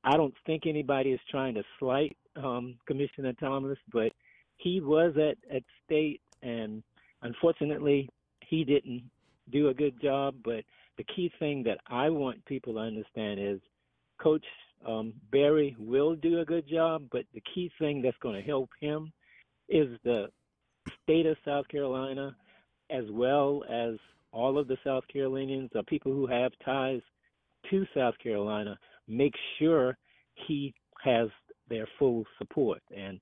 I don't think anybody is trying to slight um, Commissioner Thomas, but he was at, at state and unfortunately he didn't do a good job. But the key thing that I want people to understand is Coach um, Berry will do a good job, but the key thing that's going to help him is the state of South Carolina, as well as all of the South Carolinians the people who have ties to South Carolina, make sure he has their full support. And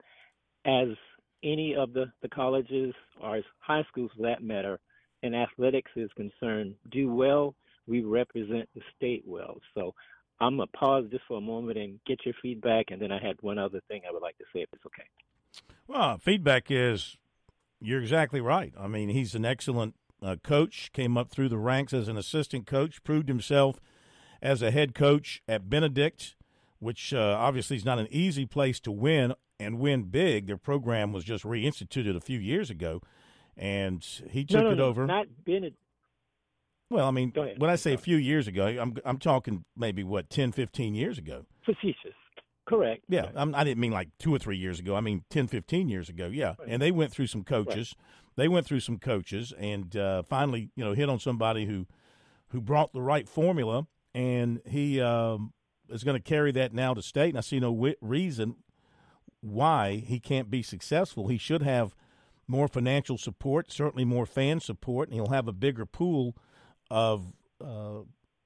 as any of the, the colleges or high schools for that matter, and athletics is concerned, do well, we represent the state well. So I'm going to pause just for a moment and get your feedback, and then I had one other thing I would like to say if it's okay.
Well, feedback is you're exactly right. I mean, he's an excellent uh, coach, came up through the ranks as an assistant coach, proved himself as a head coach at Benedict, which uh, obviously is not an easy place to win and win big. Their program was just reinstituted a few years ago, and he took
no, no,
it over.
Not Benedict.
Well, I mean, when I say a few years ago, I'm I'm talking maybe what 10, 15 years ago.
Facetious. Correct.
Yeah,
Correct.
I'm, I didn't mean like two or three years ago. I mean 10, 15 years ago. Yeah, and they went through some coaches. They went through some coaches, and uh, finally, you know, hit on somebody who who brought the right formula, and he um, is going to carry that now to state. And I see no wi- reason why he can't be successful. He should have more financial support, certainly more fan support, and he'll have a bigger pool of uh,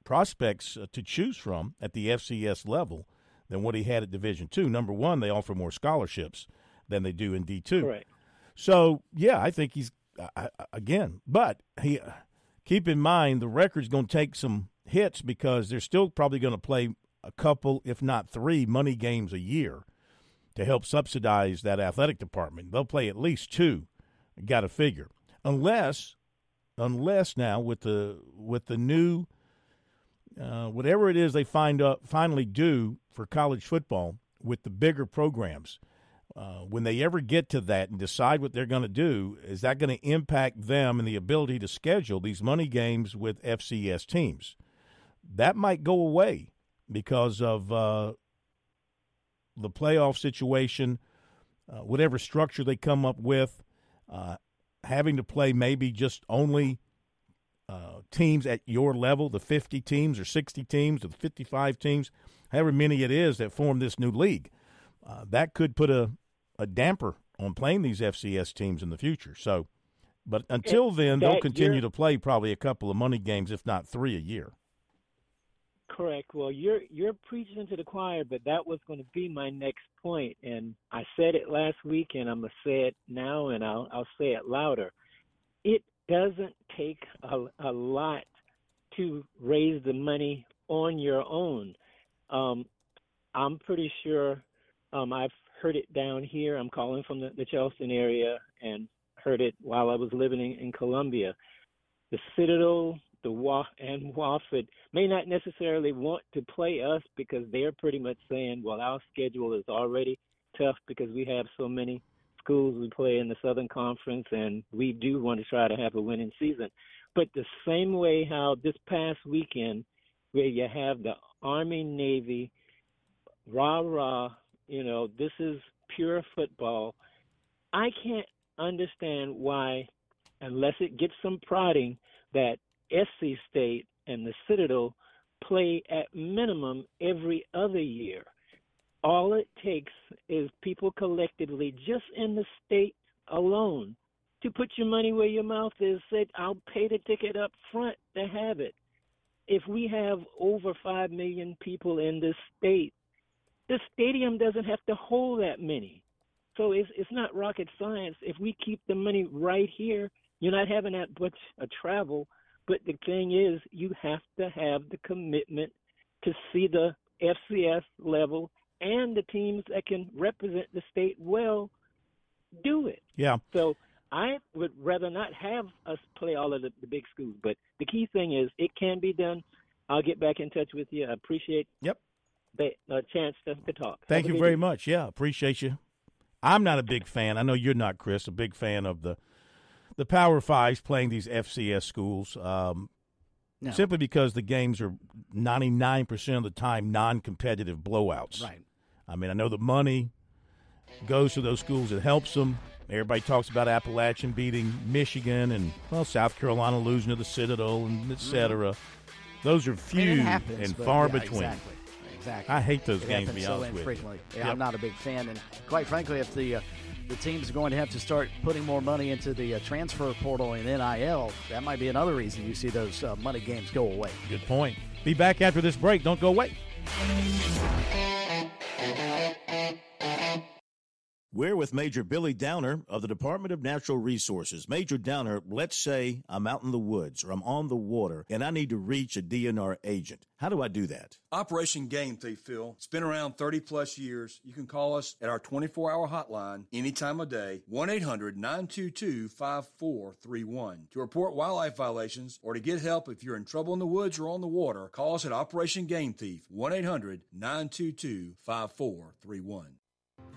prospects uh, to choose from at the FCS level than what he had at Division Two. Number one, they offer more scholarships than they do in D two.
Right.
So yeah, I think he's uh, uh, again, but he keep in mind the record's going to take some hits because they're still probably going to play a couple, if not three, money games a year to help subsidize that athletic department. They'll play at least two. Got to figure, unless, unless now with the with the new uh, whatever it is they find up finally do for college football with the bigger programs. Uh, when they ever get to that and decide what they're going to do, is that going to impact them and the ability to schedule these money games with FCS teams? That might go away because of uh, the playoff situation, uh, whatever structure they come up with, uh, having to play maybe just only uh, teams at your level, the 50 teams or 60 teams or the 55 teams, however many it is that form this new league, uh, that could put a, a damper on playing these FCS teams in the future. So, but until then, they'll continue to play probably a couple of money games, if not three a year.
Correct. Well, you're you're preaching to the choir, but that was going to be my next point, and I said it last week, and I'm gonna say it now, and I'll I'll say it louder. It doesn't take a, a lot to raise the money on your own. Um, I'm pretty sure um, I've heard it down here. I'm calling from the, the Charleston area and heard it while I was living in, in Columbia. The Citadel, the Wa- and Wofford may not necessarily want to play us because they're pretty much saying, well, our schedule is already tough because we have so many schools we play in the Southern Conference, and we do want to try to have a winning season. But the same way how this past weekend, where you have the Army, Navy, rah rah, you know, this is pure football. I can't understand why, unless it gets some prodding, that SC State and the Citadel play at minimum every other year. All it takes is people collectively, just in the state alone, to put your money where your mouth is. Say, I'll pay the ticket up front to have it. If we have over 5 million people in this state, the stadium doesn't have to hold that many. So it's, it's not rocket science. If we keep the money right here, you're not having that much a travel but the thing is, you have to have the commitment to see the FCS level and the teams that can represent the state well do it.
Yeah.
So I would rather not have us play all of the, the big schools, but the key thing is it can be done. I'll get back in touch with you. I appreciate
yep
the uh, chance to, to talk.
Thank you very day. much. Yeah, appreciate you. I'm not a big fan. I know you're not, Chris. A big fan of the the Power Fives playing these FCS schools. Um, no. Simply because the games are 99% of the time non competitive blowouts.
Right.
I mean, I know the money goes to those schools, it helps them. Everybody talks about Appalachian beating Michigan and, well, South Carolina losing to the Citadel and et cetera. Those are few I mean, happens, and far
yeah,
between.
Exactly. Exactly.
I hate those
it
games, to be
so
honest with
you. Yeah,
yep.
I'm not a big fan. And quite frankly, if the uh, the team's are going to have to start putting more money into the uh, transfer portal and NIL. That might be another reason you see those uh, money games go away.
Good point. Be back after this break. Don't go away. We're with Major Billy Downer of the Department of Natural Resources. Major Downer, let's say I'm out in the woods or I'm on the water and I need to reach a DNR agent. How do I do that?
Operation Game Thief, Phil. It's been around 30 plus years. You can call us at our 24 hour hotline any time of day, 1 800 922 5431. To report wildlife violations or to get help if you're in trouble in the woods or on the water, call us at Operation Game Thief, 1 800 922 5431.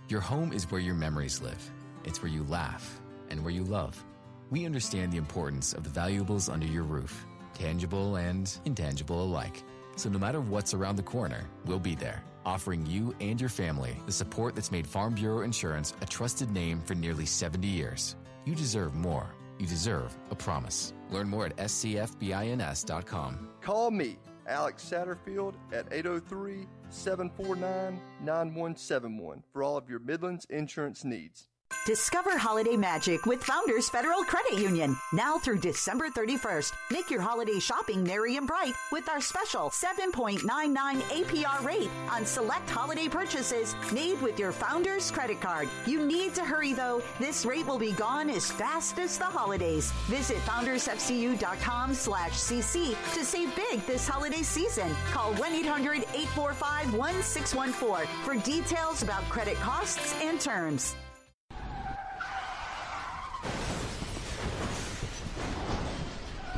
Your home is where your memories live. It's where you laugh and where you love. We understand the importance of the valuables under your roof, tangible and intangible alike. So no matter what's around the corner, we'll be there, offering you and your family the support that's made Farm Bureau Insurance a trusted name for nearly 70 years. You deserve more. You deserve a promise. Learn more at scfbins.com.
Call me, Alex Satterfield, at 803 749 9171 for all of your Midlands insurance needs.
Discover holiday magic with Founders Federal Credit Union. Now through December 31st, make your holiday shopping merry and bright with our special 7.99 APR rate on select holiday purchases made with your Founders credit card. You need to hurry though. This rate will be gone as fast as the holidays. Visit foundersfcu.com slash cc to save big this holiday season. Call 1-800-845-1614 for details about credit costs and terms.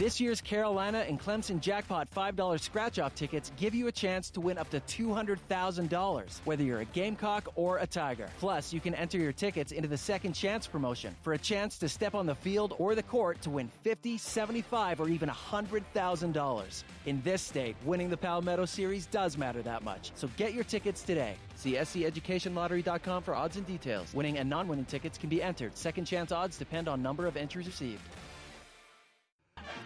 This year's Carolina and Clemson Jackpot $5 scratch off tickets give you a chance to win up to $200,000, whether you're a Gamecock or a Tiger. Plus, you can enter your tickets into the Second Chance promotion for a chance to step on the field or the court to win $50, $75, or even $100,000. In this state, winning the Palmetto Series does matter that much. So get your tickets today. See SCEducationLottery.com for odds and details. Winning and non winning tickets can be entered. Second chance odds depend on number of entries received.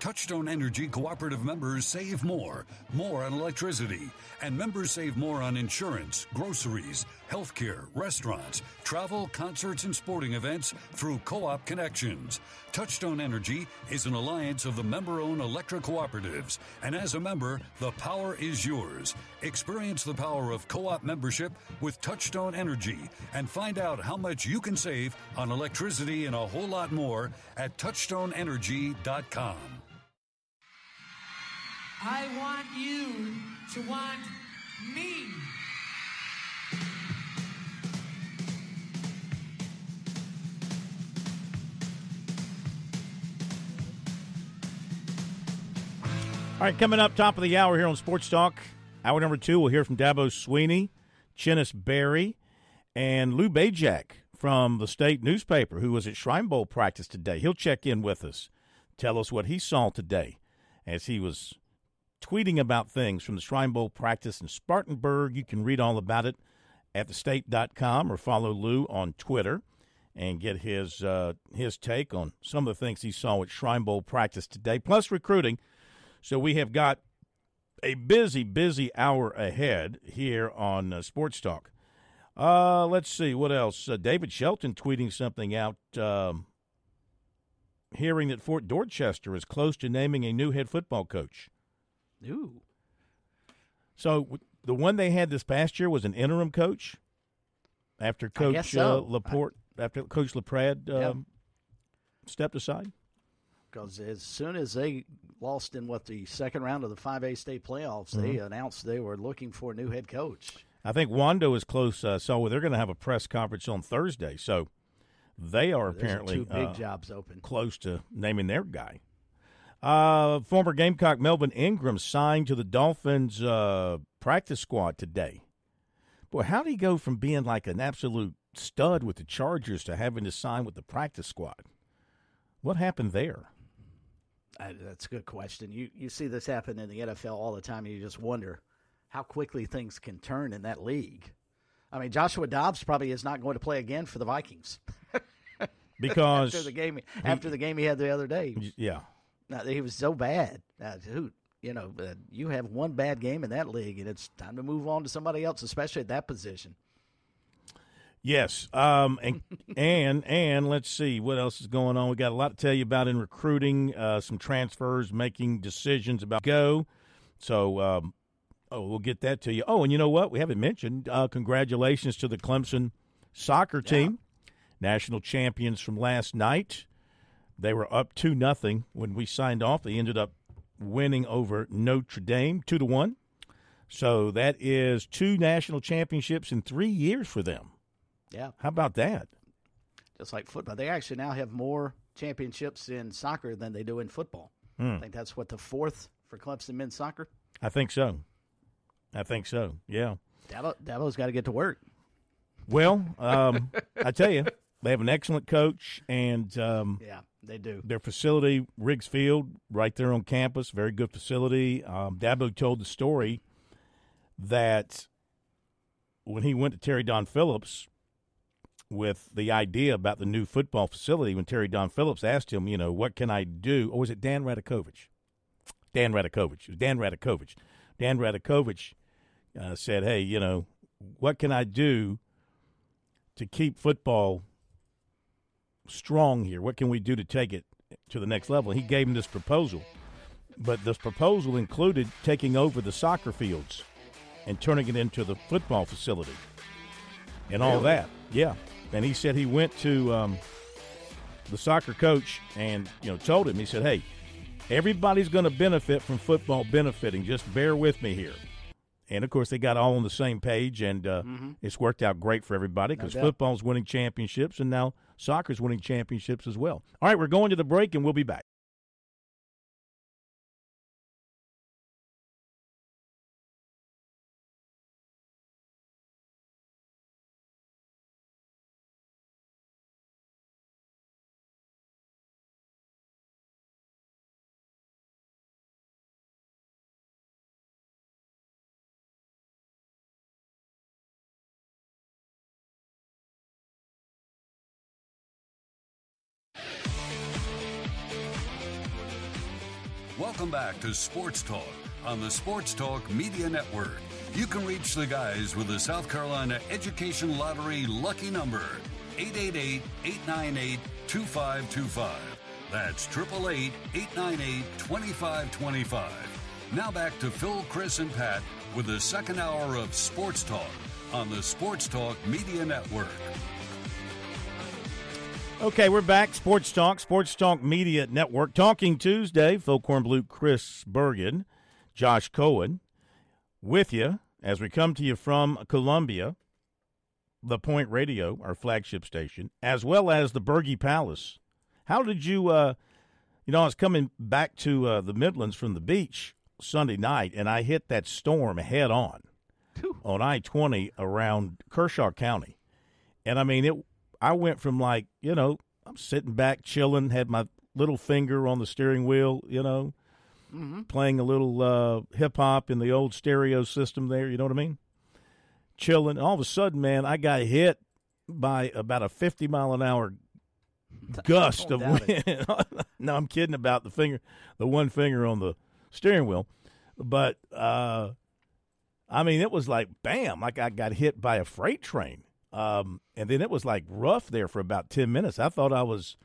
Touchstone Energy cooperative members save more, more on electricity, and members save more on insurance, groceries, healthcare, restaurants, travel, concerts, and sporting events through co op connections. Touchstone Energy is an alliance of the member owned electric cooperatives, and as a member, the power is yours. Experience the power of co op membership with Touchstone Energy and find out how much you can save on electricity and a whole lot more at touchstoneenergy.com.
I want you to want me.
All right, coming up top of the hour here on Sports Talk, hour number two, we'll hear from Dabo Swinney, Chennis Berry, and Lou Bezjak from the state newspaper, who was at Shrine Bowl practice today. He'll check in with us, tell us what he saw today as he was tweeting about things from the Shrine Bowl practice in Spartanburg. You can read all about it at thestate.com or follow Lou on Twitter and get his uh, his take on some of the things he saw at Shrine Bowl practice today, plus recruiting. So we have got a busy, busy hour ahead here on uh, Sports Talk. Uh, let's see what else. Uh, David Shelton tweeting something out. Um, hearing that Fort Dorchester is close to naming a new head football coach.
Ooh.
So the one they had this past year was an interim coach after Coach
so.
uh, Laporte, after Coach LaPrad um,
Yep.
stepped aside.
Because as soon as they lost in what the second round of the 5A state playoffs, they
Mhm.
announced they were looking for a new head coach.
I think Wando is close. Uh, so they're going to have a press conference on Thursday. So they are
There's
apparently
two big
uh,
jobs open.
close to naming their guy. Uh, former Gamecock Melvin Ingram signed to the Dolphins uh, practice squad today. Boy, how did he go from being like an absolute stud with the Chargers to having to sign with the practice squad? What happened there?
Uh, that's a good question. You you see this happen in the NFL all the time, and you just wonder how quickly things can turn in that league. I mean, Joshua Dobbs probably is not going to play again for the Vikings
Because
after the game
he-
after the game he had the other day.
Yeah.
He was so bad. Uh, dude, you know, uh, you have one bad game in that league, and it's time to move on to somebody else, especially at that position.
Yes, um, and and and let's see what else is going on. We got a lot to tell you about in recruiting, uh, some transfers, making decisions about go. So, um, oh, we'll get that to you. Oh, and you know what? We haven't mentioned. Uh, congratulations to the Clemson soccer team, national champions from last night. They were up two nothing when we signed off. They ended up winning over Notre Dame two to one. So that is two national championships in three years for them.
Yeah,
How about that?
just like football, they actually now have more championships in soccer than they do in football.
Hmm.
I think that's what the fourth for Clemson men's soccer.
I think so. I think so. Yeah.
Dabo, Dabo's got to get to work.
Well, um, I tell you, they have an excellent coach, and um,
Yeah, they do.
their facility, Riggs Field, right there on campus, very good facility. Um, Dabo told the story that when he went to Terry Don Phillips with the idea about the new football facility, when Terry Don Phillips asked him, you know, what can I do? Or was it Dan Radakovich? Dan Radakovich. It was Dan Radakovich. Dan Radakovich uh, said, hey, you know, what can I do to keep football strong here? What can we do to take it to the next level. He gave him this proposal, but this proposal included taking over the soccer fields and turning it into the football facility and all
Really?
that. Yeah, and he said he went to um, the soccer coach and you know told him he said, "Hey, everybody's going to benefit from football benefiting. Just bear with me here." And of course, they got all on the same page, and uh,
Mhm.
it's worked out great for everybody because football's winning championships, and now soccer's winning championships as well. All right, we're going to the break, and we'll be back.
Welcome back to Sports Talk on the Sports Talk Media Network. You can reach the guys with the South Carolina Education Lottery lucky number 888 898 2525. That's 888 898 2525. Now back to Phil, Chris, and Pat with the second hour of Sports Talk on the Sports Talk Media Network.
Okay, we're back. Sports Talk, Sports Talk Media Network. Talking Tuesday, Phil Kornblut, Chris Bergen, Josh Cohen with you as we come to you from Columbia, the Point Radio, our flagship station, as well as the Bergie Palace. How did you, uh, you know, I was coming back to uh, the Midlands from the beach Sunday night, and I hit that storm head on on I 20 around Kershaw County. And I mean, it. I went from like, you know, I'm sitting back chilling, had my little finger on the steering wheel, you know,
Mhm.
playing a little uh, hip hop in the old stereo system there. You know what I mean? Chilling. All of a sudden, man, I got hit by about a 50 mile an hour gust of wind. no, I'm kidding about the finger, the one finger on the steering wheel. But uh, I mean, it was like bam, like I got hit by a freight train. Um, and then it was like rough there for about 10 minutes. I thought I was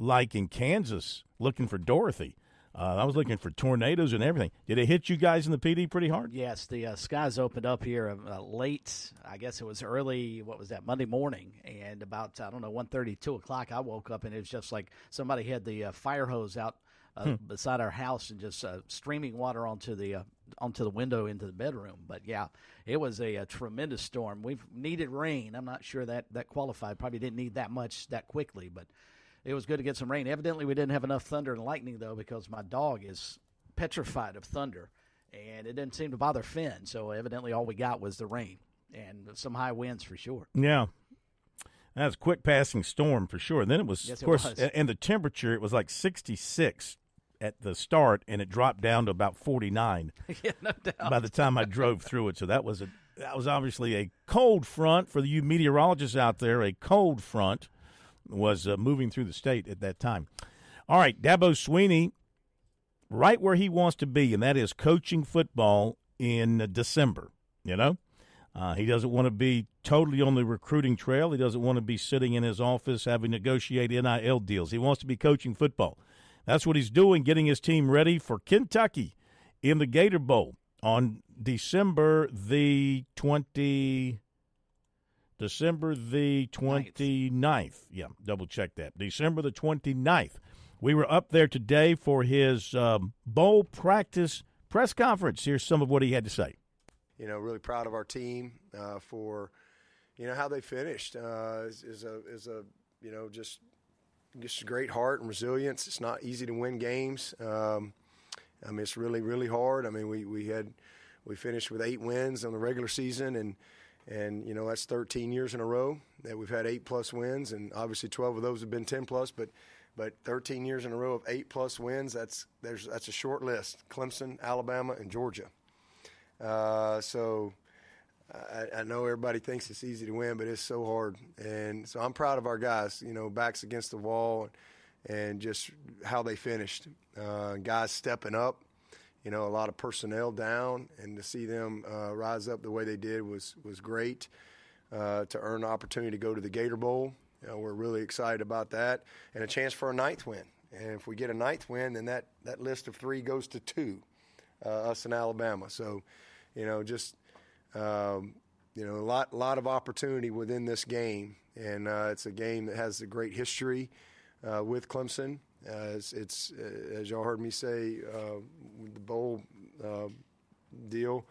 like in Kansas looking for Dorothy. Uh, I was looking for tornadoes and everything. Did it hit you guys in the PD pretty hard?
Yes, the uh, skies opened up here uh, late. I guess it was early. What was that? Monday morning, and about I don't know, one thirty, two o'clock. I woke up and it was just like somebody had the uh, fire hose out uh,
Hmm.
beside our house and just uh, streaming water onto the uh, onto the window into the bedroom. But yeah, it was a, a tremendous storm. We've needed rain. I'm not sure that that qualified. Probably didn't need that much that quickly, but it was good to get some rain. Evidently, we didn't have enough thunder and lightning though, because my dog is petrified of thunder, and it didn't seem to bother Finn. So evidently, all we got was the rain and some high winds for sure.
Yeah. That was a quick passing storm for sure. And then it was,
Yes,
of course,
was.
and the temperature, it was like 66 at the start, and it dropped down to about 49
yeah, no doubt.
by the time I drove through it. So that was a that was obviously a cold front for you meteorologists out there. A cold front was uh, moving through the state at that time. All right, Dabo Swinney, right where he wants to be, and that is coaching football in December. You know, uh, he doesn't want to be totally on the recruiting trail. He doesn't want to be sitting in his office having negotiated NIL deals. He wants to be coaching football. That's what he's doing, getting his team ready for Kentucky in the Gator Bowl on December the 20 December the 29th. Yeah, double check that. December the 29th. We were up there today for his um, bowl practice press conference. Here's some of what he had to say.
you know, really proud of our team uh, for, you know, how they finished. Uh, is, is a is a you know just just a great heart and resilience. It's not easy to win games. Um, I mean, it's really really hard. I mean, we we had we finished with eight wins on the regular season, and and you know that's 13 years in a row that we've had eight plus wins, and obviously 12 of those have been 10 plus, but. But 13 years in a row of eight plus wins, that's there's that's a short list. Clemson, Alabama, and Georgia. Uh, so I, I know everybody thinks it's easy to win, but it's so hard. And so I'm proud of our guys. You know, backs against the wall, and just how they finished. Uh, guys stepping up. You know, a lot of personnel down, and to see them uh, rise up the way they did was was great. Uh, to earn the opportunity to go to the Gator Bowl, you know, we're really excited about that, and a chance for a ninth win. and if we get a ninth win, then that that list of three goes to two, uh, us and Alabama. So, you know, just um, you know, a lot lot of opportunity within this game, and uh, it's a game that has a great history uh, with Clemson. Uh, it's, uh, as y'all heard me say, uh, the bowl deal.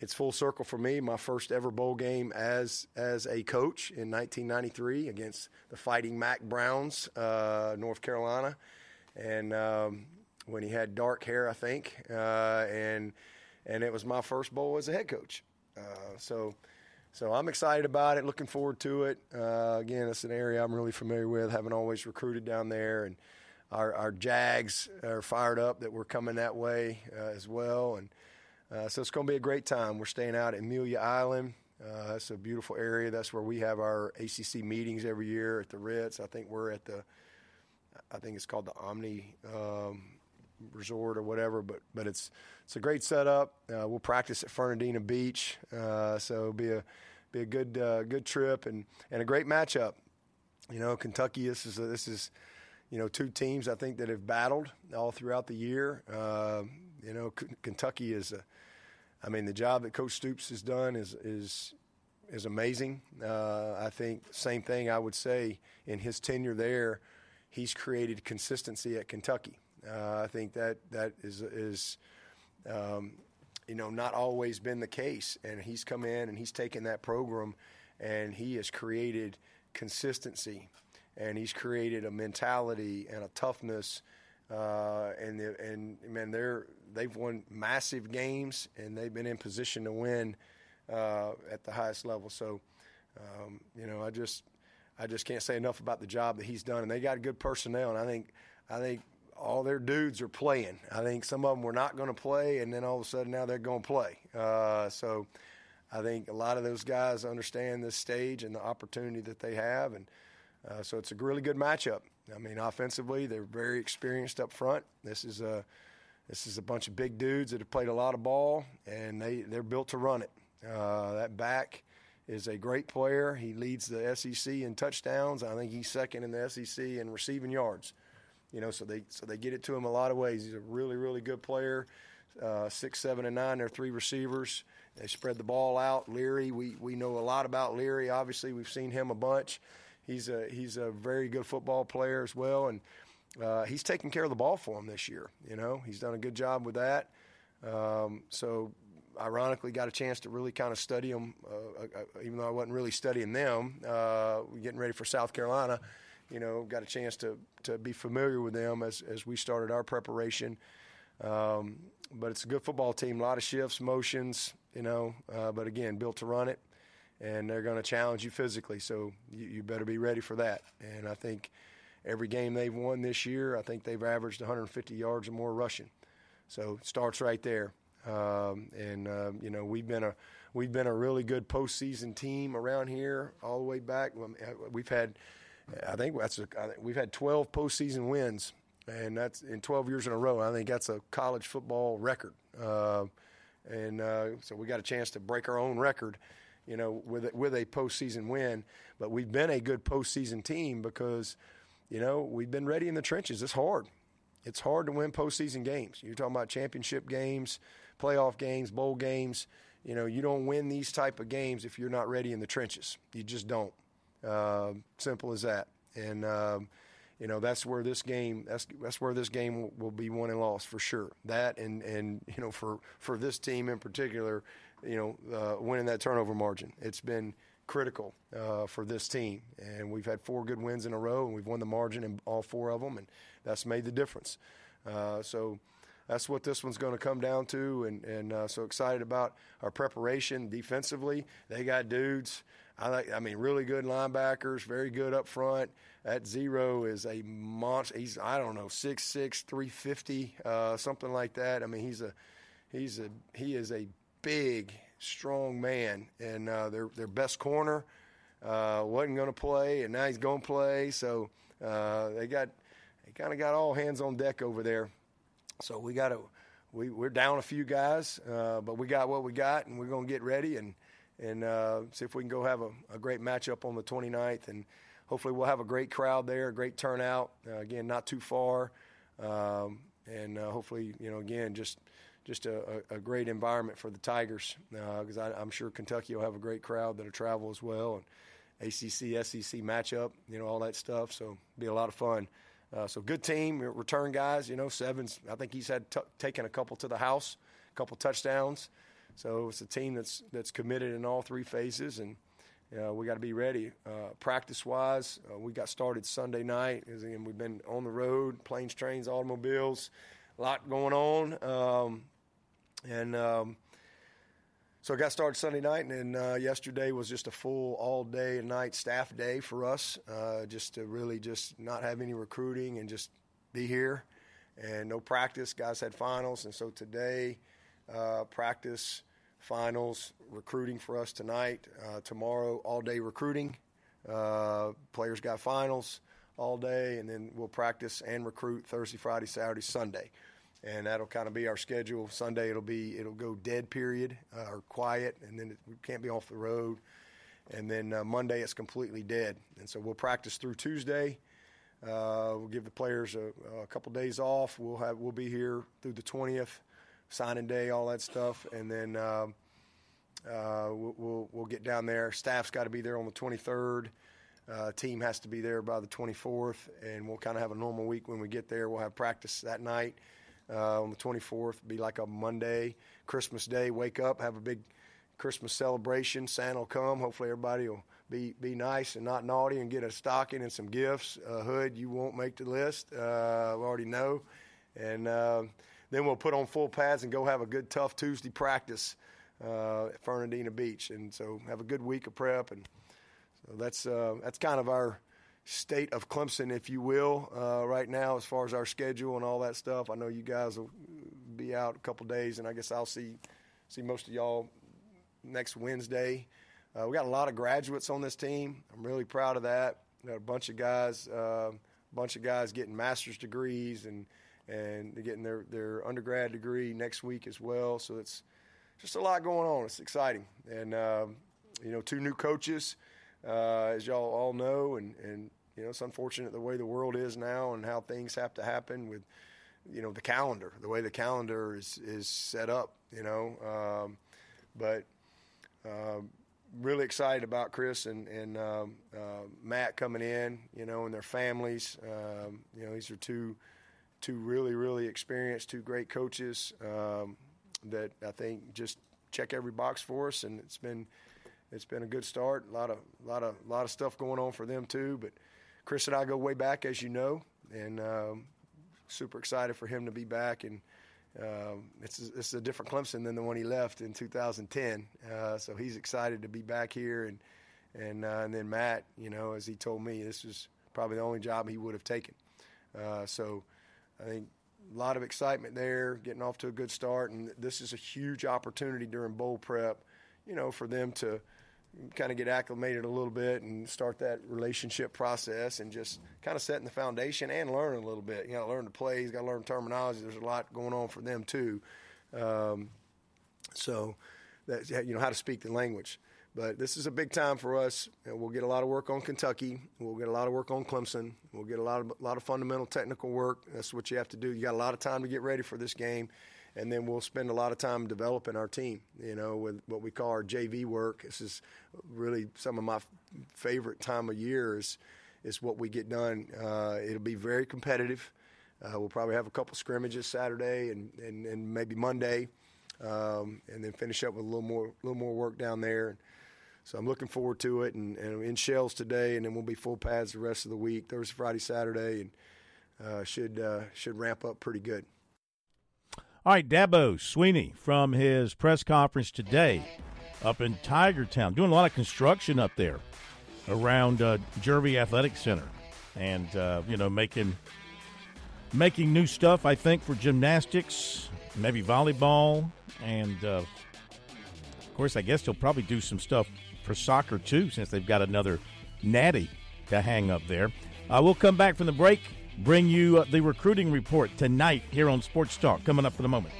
It's full circle for me. My first ever bowl game as as a coach in 1993 against the Fighting Mack Browns, North Carolina, and um, when he had dark hair, I think, and and it was my first bowl as a head coach. So so I'm excited about it, looking forward to it. Uh, again, it's an area I'm really familiar with, having always recruited down there, and our, our Jags are fired up that we're coming that way uh, as well. And uh, so it's going to be a great time. We're staying out at Amelia Island. Uh, it's a beautiful area. That's where we have our ACC meetings every year at the Ritz. I think we're at the, I think it's called the Omni um, Resort or whatever. But but it's it's a great setup. Uh, we'll practice at Fernandina Beach, uh, so it'll be a be a good uh, good trip and and a great matchup. You know, Kentucky. This is a, this is you know two teams I think that have battled all throughout the year. Uh, you know, K- Kentucky is a. I mean, the job that Coach Stoops has done is is is amazing. Uh, I think same thing I would say in his tenure there. He's created consistency at Kentucky. Uh, I think that that is is um, you know not always been the case, and he's come in and he's taken that program, and he has created consistency, and he's created a mentality and a toughness, uh, and the, and man, they're they've won massive games, and they've been in position to win uh, at the highest level. So, um, you know, I just I just can't say enough about the job that he's done, and they got good personnel, and I think I think all their dudes are playing. I think some of them were not going to play, and then all of a sudden now they're going to play. Uh, so I think a lot of those guys understand this stage and the opportunity that they have, and uh, so it's a really good matchup. I mean, offensively, they're very experienced up front. This is a this is a bunch of big dudes that have played a lot of ball, and they they're built to run it. Uh, that back is a great player. He leads the SEC in touchdowns. I think he's second in the SEC in receiving yards. You know, so they so they get it to him a lot of ways. He's a really really good player. Uh, six, seven, and nine. They're three receivers. They spread the ball out. Leary, we we know a lot about Leary. Obviously, we've seen him a bunch. He's a he's a very good football player as well, and uh, he's taking care of the ball for him this year. You know, he's done a good job with that. Um, so, ironically, got a chance to really kind of study him, uh, uh, even though I wasn't really studying them. Uh, getting ready for South Carolina you know, got a chance to, to be familiar with them as, as we started our preparation. Um, but it's a good football team, a lot of shifts, motions, you know, uh, but again, built to run it. And they're going to challenge you physically, so you, you better be ready for that. And I think every game they've won this year, I think they've averaged 150 yards or more rushing. So it starts right there. Um, and uh, you know we've been a we've been a really good postseason team around here all the way back. We've had I think that's a, I think we've had 12 postseason wins, and that's in 12 years in a row. I think that's a college football record, uh, and uh, so we got a chance to break our own record, you know, with with a postseason win. But we've been a good postseason team because, you know, we've been ready in the trenches. It's hard. It's hard to win postseason games. You're talking about championship games, playoff games, bowl games. You know, you don't win these type of games if you're not ready in the trenches. You just don't. Uh, simple as that. And um, you know that's where this game that's that's where this game will, will, be won and lost for sure. That and and you know for for this team in particular, you know uh, winning that turnover margin. It's been critical uh, for this team, and we've had four good wins in a row, and we've won the margin in all four of them, and that's made the difference. Uh, so that's what this one's going to come down to, and and uh, so excited about our preparation defensively. They got dudes. I like. I mean, really good linebackers, very good up front. That zero is a monster. He's I don't know six six three fifty uh, something like that. I mean, he's a he's a he is a big strong man, and uh, their their best corner uh, wasn't going to play, and now he's going to play. So uh, they got they kind of got all hands on deck over there. So we got to we we're down a few guys, uh, but we got what we got, and we're going to get ready and and uh, see if we can go have a, a, great matchup on the 29th. And hopefully we'll have a great crowd there, a great turnout. Uh, again, not too far, um, and uh, hopefully, you know, again, just just a, a, great environment for the Tigers because uh, I'm sure Kentucky will have a great crowd that'll travel as well. And ACC, SEC matchup, you know, all that stuff. So be a lot of fun. Uh, so good team, return guys. You know, Sevens. I think he's had t- taken a couple to the house, a couple touchdowns. So it's a team that's that's committed in all three phases, and uh, we got to be ready. Uh, practice wise, uh, we got started Sunday night, and we've been on the road, planes, trains, automobiles, a lot going on. Um, and um, so I got started Sunday night, and then uh, yesterday was just a full all day and night staff day for us, uh, just to really just not have any recruiting and just be here, and no practice. Guys had finals, and so today uh, practice, finals, recruiting for us tonight. Uh, tomorrow all day recruiting. Uh, players got finals all day, and then we'll practice and recruit Thursday, Friday, Saturday, Sunday and that'll kind of be our schedule. Sunday it'll be it'll go dead period uh, or quiet, and then it, we can't be off the road. And then uh, Monday it's completely dead, and so we'll practice through Tuesday. Uh, we'll give the players a, a couple days off. We'll have we'll be here through the twentieth, signing day, all that stuff, and then um, uh, we'll, we'll, get down there. Staff's got to be there on the twenty third. Uh, team has to be there by the 24th, and we'll kind of have a normal week when we get there. We'll have practice that night uh, on the 24th. Be like a Monday, Christmas Day. Wake up, have a big Christmas celebration. Santa will come. Hopefully, everybody will be be nice and not naughty and get a stocking and some gifts. Uh, hood, you won't make the list. Uh, I already know. And uh, then we'll put on full pads and go have a good tough Tuesday practice uh, at Fernandina Beach. And so have a good week of prep. And so that's uh, that's kind of our state of Clemson, if you will, uh, right now as far as our schedule and all that stuff. I know you guys will be out a couple days, and I guess I'll see see most of y'all next Wednesday. Uh, we got a lot of graduates on this team. I'm really proud of that. Got a bunch of guys, uh, bunch of guys getting master's degrees and and they're getting their their undergrad degree next week as well. So it's just a lot going on. It's exciting, and um, you know, two new coaches uh, as y'all all know, and and you know it's unfortunate the way the world is now and how things have to happen with you know the calendar, the way the calendar is is set up. You know, um, but. Um, really excited about Chris and, and um, uh, Matt coming in, you know, and their families. Um, you know, these are two two really, really experienced, two great coaches um, that I think just check every box for us, and it's been it's been a good start. A lot of lot of lot of stuff going on for them too. But Chris and I go way back, as you know, and um, super excited for him to be back. And um, it's it's a different Clemson than the one he left in 2010. Uh, so he's excited to be back here. And and uh, and then Matt, you know, as he told me, this was probably the only job he would have taken. Uh, so I think a lot of excitement there, getting off to a good start, and this is a huge opportunity during bowl prep, you know, for them to kind of get acclimated a little bit and start that relationship process and just kind of setting the foundation and learning a little bit. You got to learn the plays, got to learn terminology. There's a lot going on for them too. Um, so that you know how to speak the language. But this is a big time for us. And we'll get a lot of work on Kentucky. We'll get a lot of work on Clemson. We'll get a lot of a lot of fundamental technical work. That's what you have to do. You got a lot of time to get ready for this game and then we'll spend a lot of time developing our team. You know, with what we call our JV work. This is really some of my favorite time of year is is what we get done. Uh, it'll be very competitive. Uh, we'll probably have a couple scrimmages Saturday and, and, and maybe Monday, um, and then finish up with a little more little more work down there. So I'm looking forward to it, and, and in shells today, and then we'll be full pads the rest of the week, Thursday, Friday, Saturday, and uh, should uh, should ramp up pretty good.
All right, Dabo Swinney from his press conference today up in Tiger Town, doing a lot of construction up there around uh, Jervey Athletic Center, and uh, you know making making new stuff. I think for gymnastics, maybe volleyball, and uh, of course, I guess he'll probably do some stuff for soccer too, since they've got another natty to hang up there. Uh, we'll come back from the break bring you uh, the recruiting report tonight here on Sports Talk. Coming up in a moment.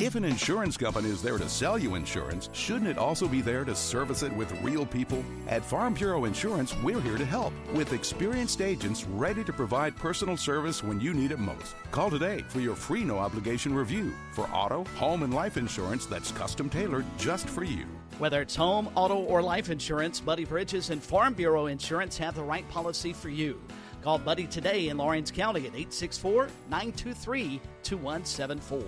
If an insurance company is there to sell you insurance, shouldn't it also be there to service it with real people? At Farm Bureau Insurance, we're here to help with experienced agents ready to provide personal service when you need it most. Call today for your free no obligation review for auto, home, and life insurance that's custom tailored just for you.
Whether it's home, auto, or life insurance, Buddy Bridges and Farm Bureau Insurance have the right policy for you. Call Buddy today in Lawrence County at 864 923 2174.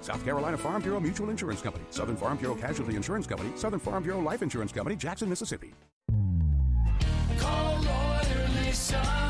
South Carolina Farm Bureau Mutual Insurance Company, Southern Farm Bureau Casualty Insurance Company, Southern Farm Bureau Life Insurance Company, Jackson, Mississippi.
Call Lawyer Lisa.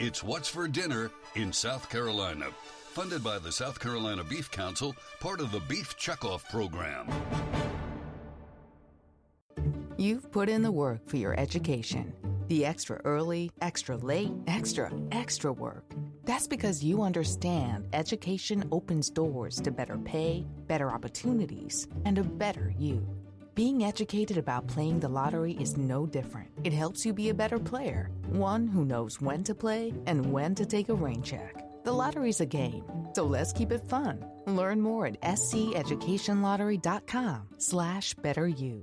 it's what's for dinner in South Carolina. Funded by the South Carolina Beef Council, part of the Beef Checkoff Program.
You've put in the work for your education. The extra early, extra late, extra, extra work. That's because you understand education opens doors to better pay, better opportunities, and a better you. Being educated about playing the lottery is no different. It helps you be a better player, one who knows when to play and when to take a rain check. The lottery's a game, so let's keep it fun. Learn more at sceducationlottery.com slash better you.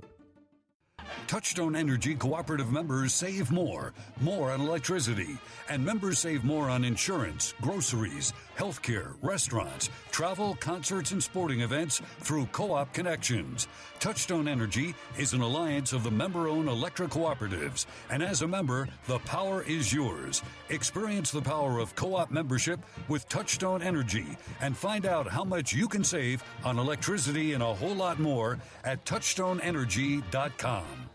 Touchstone Energy cooperative members save more, more on electricity, and members save more on insurance, groceries, healthcare, restaurants, travel, concerts, and sporting events through co-op connections. Touchstone Energy is an alliance of the member-owned electric cooperatives, and as a member, the power is yours. Experience the power of co-op membership with Touchstone Energy and find out how much you can save on electricity and a whole lot more at touchstoneenergy.com.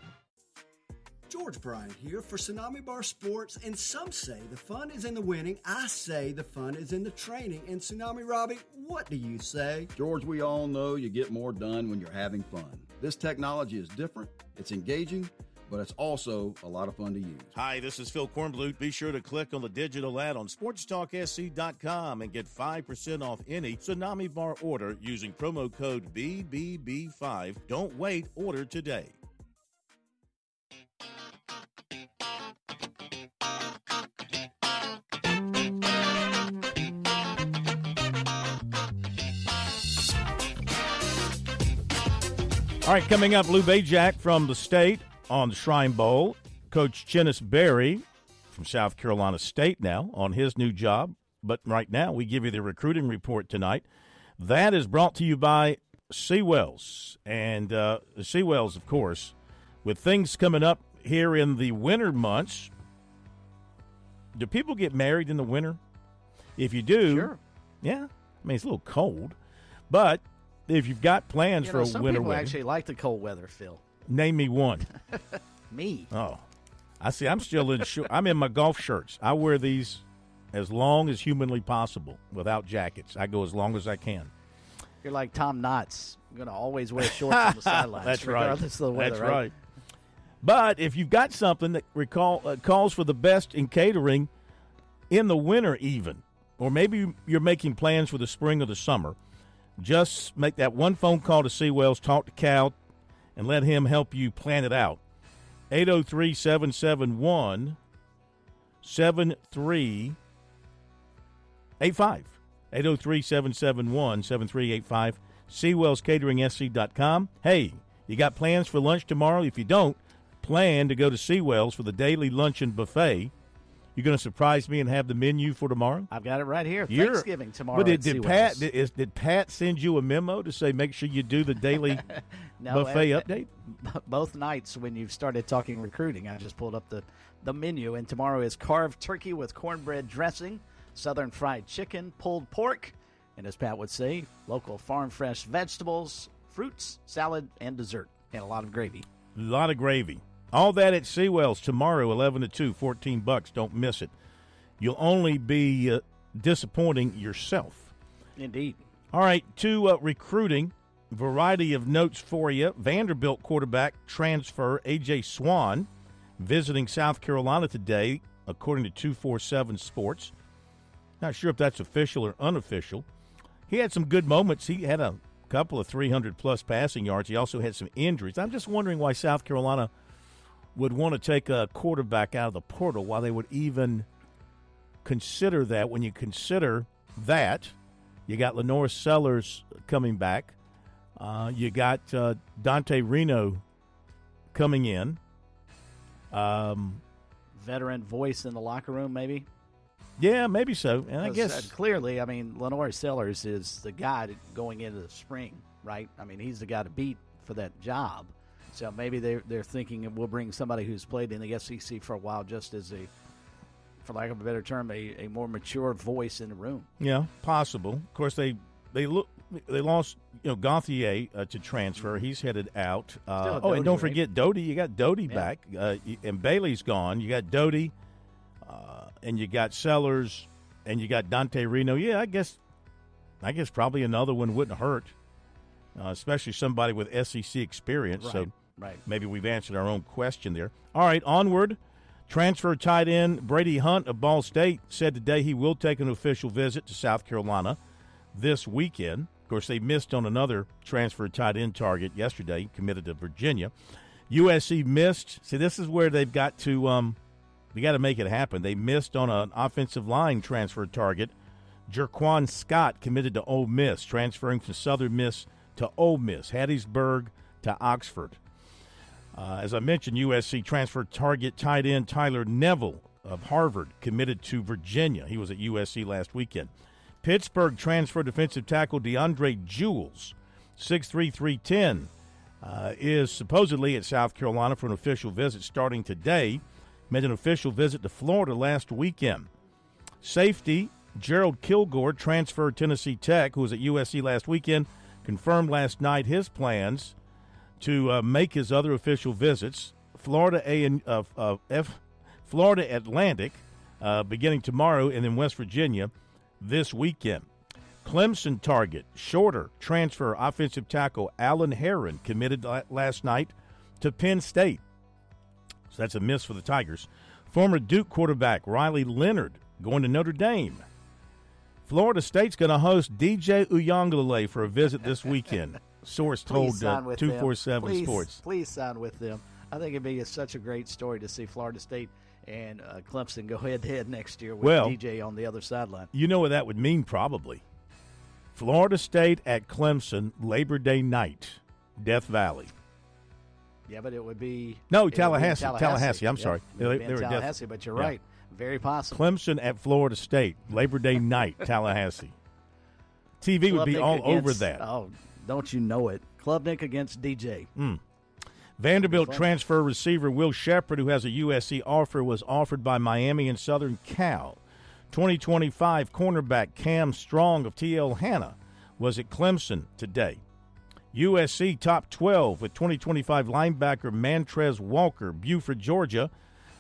George Bryant here for Tsunami Bar Sports, and some say the fun is in the winning. I say the fun is in the training. And Tsunami Robbie, what do you say?
George, we all know you get more done when you're having fun. This technology is different, it's engaging, but it's also a lot of fun to use.
Hi, this is Phil Kornblut. Be sure to click on the digital ad on sportstalksc.com and get 5% off any Tsunami Bar order using promo code BBB5. Don't wait, order today. All right, coming up, Lou Bezjak from the state on the Shrine Bowl. Coach Chennis Berry from South Carolina State now on his new job. But right now, we give you the recruiting report tonight. That is brought to you by Seawells. And uh, Seawells, of course, with things coming up here in the winter months. Do people get married in the winter? If you do,
Sure.
yeah. I mean, it's a little cold, but if you've got plans
You
for
know,
a
some
winter
people
wedding,
actually like the cold weather, Phil.
name me one.
Me.
Oh, I see. I'm still in. Short, I'm in my golf shirts. I wear these as long as humanly possible without jackets. I go as long as I can.
You're like Tom Knotts. You're going to always wear shorts on the sidelines,
That's right.
regardless of the weather.
That's right. But if you've got something that recall uh, calls for the best in catering in the winter, even, or maybe you're making plans for the spring or the summer, just make that one phone call to Seawells, talk to Cal, and let him help you plan it out. 803 771 7385. 803 771 7385. SeawellsCateringSC.com. Hey, you got plans for lunch tomorrow? If you don't, plan to go to Seawells for the daily luncheon buffet. You're going to surprise me and have the menu for tomorrow?
I've got it right here.
You're-
Thanksgiving tomorrow.
But did, did Pat did, is, did Pat send you a memo to say make sure you do the daily
No,
buffet
uh,
update?
Both nights when you've started talking recruiting, I just pulled up the, the menu, and tomorrow is carved turkey with cornbread dressing, southern fried chicken, pulled pork, and as Pat would say, local farm fresh vegetables, fruits, salad, and dessert, and a lot of gravy.
A lot of gravy. All that at Seawells tomorrow, 11 to 2, 14 bucks. Don't miss it. You'll only be uh, disappointing yourself.
Indeed.
All right, to uh, recruiting, variety of notes for you. Vanderbilt quarterback transfer A.J. Swann visiting South Carolina today, according to 247 Sports. Not sure if that's official or unofficial. He had some good moments. He had a couple of 300 plus passing yards. He also had some injuries. I'm just wondering why South Carolina would want to take a quarterback out of the portal, why they would even consider that when you consider that you got LaNorris Sellers coming back. Uh, you got uh, Dante Reno coming in. Um,
Veteran voice in the locker room, maybe.
yeah, maybe so. And I guess
uh, clearly, I mean, LaNorris Sellers is the guy going into the spring, right? I mean, he's the guy to beat for that job. So maybe they're they're thinking we'll bring somebody who's played in the SEC for a while, just as a, for lack of a better term, a, a more mature voice in the room.
Yeah, possible. Of course, they they look they lost you know Gauthier uh, to transfer. He's headed out. Uh, oh,
Doty,
and don't
right?
forget Doty. You got Doty
Yeah.
back, uh, and Bailey's gone. You got Doty, uh, and you got Sellers, and you got Dante Reno. Yeah, I guess I guess probably another one wouldn't hurt, uh, especially somebody with SEC experience. So
Right,
maybe we've answered our own question there. All right, onward. Transfer tight end Brady Hunt of Ball State said today he will take an official visit to South Carolina this weekend. Of course, they missed on another transfer tight end target yesterday, committed to Virginia. USC missed. See, this is where they've got to um, they got to make it happen. They missed on an offensive line transfer target. Jerquan Scott committed to Ole Miss, transferring from Southern Miss to Ole Miss, Hattiesburg to Oxford. Uh, as I mentioned, USC transfer target tight end Tyler Neville of Harvard committed to Virginia. He was at USC last weekend. Pittsburgh transfer defensive tackle DeAndre Jules, 6'3", 310, uh, is supposedly at South Carolina for an official visit starting today. Made an official visit to Florida last weekend. Safety Gerald Kilgore transferred Tennessee Tech, who was at USC last weekend, confirmed last night his plans to uh, make his other official visits. Florida A and uh, uh, F, Florida Atlantic, uh, beginning tomorrow, and then West Virginia this weekend. Clemson target shorter transfer offensive tackle Alan Heron committed last night to Penn State. So that's a miss for the Tigers. Former Duke quarterback Riley Leonard going to Notre Dame. Florida State's going to host DJ Uiagalelei for a visit this weekend. Source told uh,
them.
247
Please-
Sports.
Please sign with them. I think it'd be such a great story to see Florida State and uh, Clemson go head to head next year with
Well-
DJ on the other sideline.
You know what that would mean, probably. Florida State at Clemson, Labor Day night, Death Valley.
Yeah, but it would be
No,
would be
Tallahassee, Tallahassee, I'm
Yeah,
sorry. They- they were death-
Tallahassee, but you're
Yeah.
right. Very possible.
Clemson at Florida State, Labor Day night, Tallahassee. TV would be all over that.
Oh, don't you know it? Klubnik against DJ.
Mm. Vanderbilt transfer receiver Will Shepard, who has a USC offer, was offered by Miami and Southern Cal. 2025 cornerback Cam Strong of TL Hanna was at Clemson today. USC top 12 with 2025 linebacker Mantrez Walker, Buford, Georgia.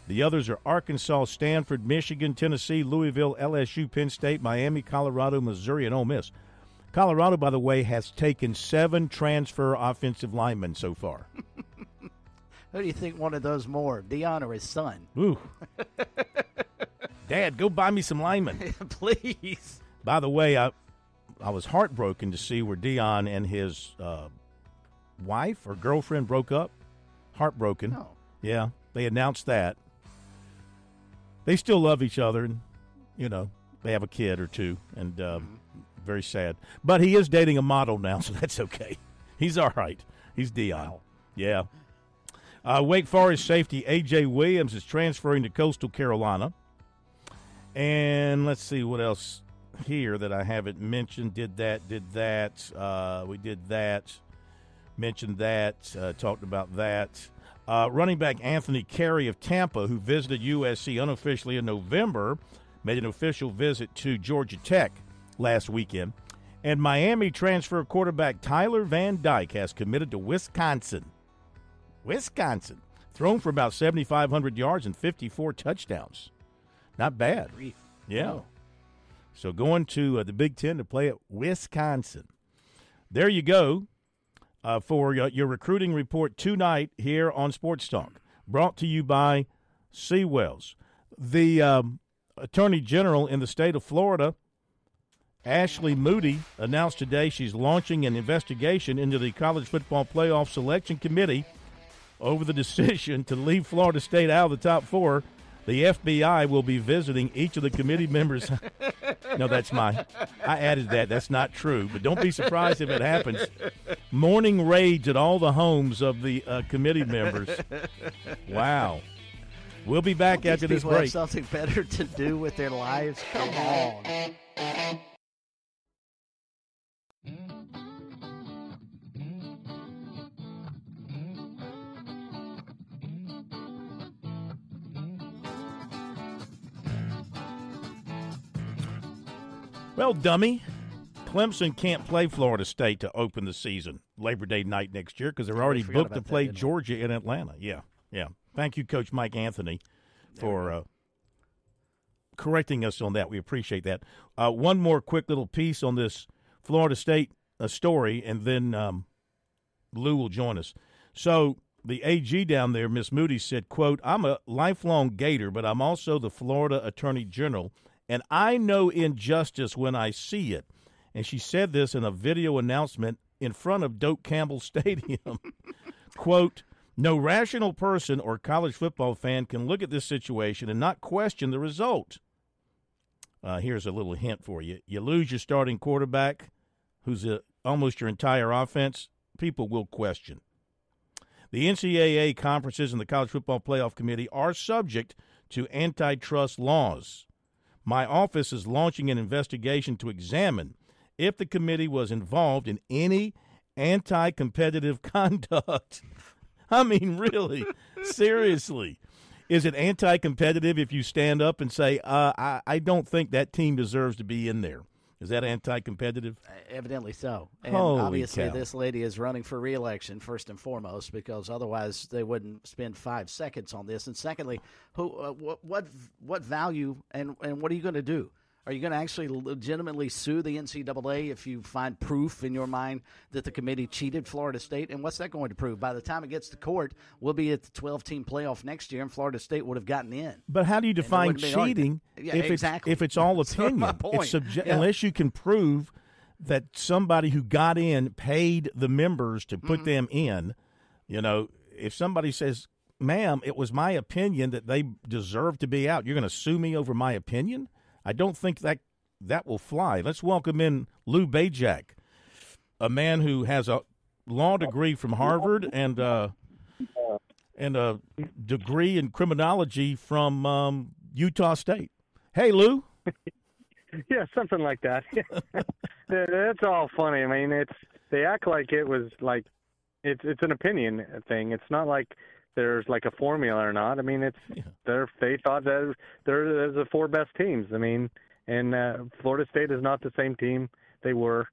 The others are Arkansas, Stanford, Michigan, Tennessee, Louisville, LSU, Penn State, Miami, Colorado, Missouri, and Ole Miss. Colorado, by the way, has taken seven transfer offensive linemen so far.
Who do you think wanted those more, Deion or his son?
Ooh. Dad, go buy me some linemen.
Please.
By the way, I I was heartbroken to see where Deion and his uh, wife or girlfriend broke up. Heartbroken.
Oh.
Yeah, they announced that. They still love each other, and you know they have a kid or two, and um, very sad. But he is dating a model now, so that's okay. He's all right. He's Deion. Yeah. Uh, Wake Forest safety A.J. Williams is transferring to Coastal Carolina. And let's see what else here that I haven't mentioned. Did that, did that. Uh, we did that. Mentioned that. Uh, talked about that. Uh, running back Anthony Carey of Tampa, who visited USC unofficially in November, made an official visit to Georgia Tech last weekend. And Miami transfer quarterback Tyler Van Dyke has committed to Wisconsin. Wisconsin. Thrown for about 7,500 yards and 54 touchdowns. Not bad. Yeah.
No.
So going to uh, the Big Ten to play at Wisconsin. There you go uh, for uh, your recruiting report tonight here on Sports Talk. Brought to you by Seawells. The um, Attorney General in the state of Florida, Ashley Moody, announced today she's launching an investigation into the College Football Playoff Selection Committee over the decision to leave Florida State out of the top four. The FBI will be visiting each of the committee members. no, that's my. I added that. That's not true. But don't be surprised if it happens. Morning raids at all the homes of the uh, committee members. Wow. We'll be back after this break.
something better to do with their lives. Come on.
Well, dummy, Clemson can't play Florida State to open the season Labor Day night next year because they're already booked to
that,
play
didn't?
Georgia in Atlanta. Yeah, yeah. Thank you, Coach Mike Anthony, for uh, correcting us on that. We appreciate that. Uh, one more quick little piece on this Florida State uh, story, and then um, Lou will join us. So the AG down there, Miss Moody said, "quote I'm a lifelong Gator, but I'm also the Florida Attorney General, and I know injustice when I see it." And she said this in a video announcement in front of Doak Campbell Stadium. quote no rational person or college football fan can look at this situation and not question the result. Uh, here's a little hint for you. You lose your starting quarterback, who's a, almost your entire offense, people will question. The NCAA conferences and the College Football Playoff Committee are subject to antitrust laws. My office is launching an investigation to examine if the committee was involved in any anti competitive conduct. I mean, really, seriously. Is it anti competitive if you stand up and say, uh, I, I don't think that team deserves to be in there? Is that anti competitive?
Evidently so. And
Holy
obviously,
cow.
this lady is running for reelection first and foremost because otherwise they wouldn't spend five seconds on this. And secondly, who, uh, what, what, what value and and what are you going to do? Are you going to actually legitimately sue the NCAA if you find proof in your mind that the committee cheated Florida State? And what's that going to prove? By the time it gets to court, we'll be at the 12 team playoff next year, and Florida State would have gotten in.
But how do you define
wouldn't be an
cheating.
Yeah,
if
exactly.
it's if it's all opinion? It's subje-
Yeah.
Unless you can prove that somebody who got in paid the members to put
Mm-hmm.
them in. You know, if somebody says, "Ma'am, it was my opinion that they deserve to be out," you're going to sue me over my opinion. I don't think that that will fly. Let's welcome in Lou Bezjak, a man who has a law degree from Harvard and uh, and a degree in criminology from um, Utah State. Hey, Lou.
yeah, something like that. That's all funny. I mean, it's they act like it was like it's it's an opinion thing. It's not like there's like a formula or not. I mean, it's they're they thought that they're, they're the four best teams. I mean, and uh, Florida State is not the same team they were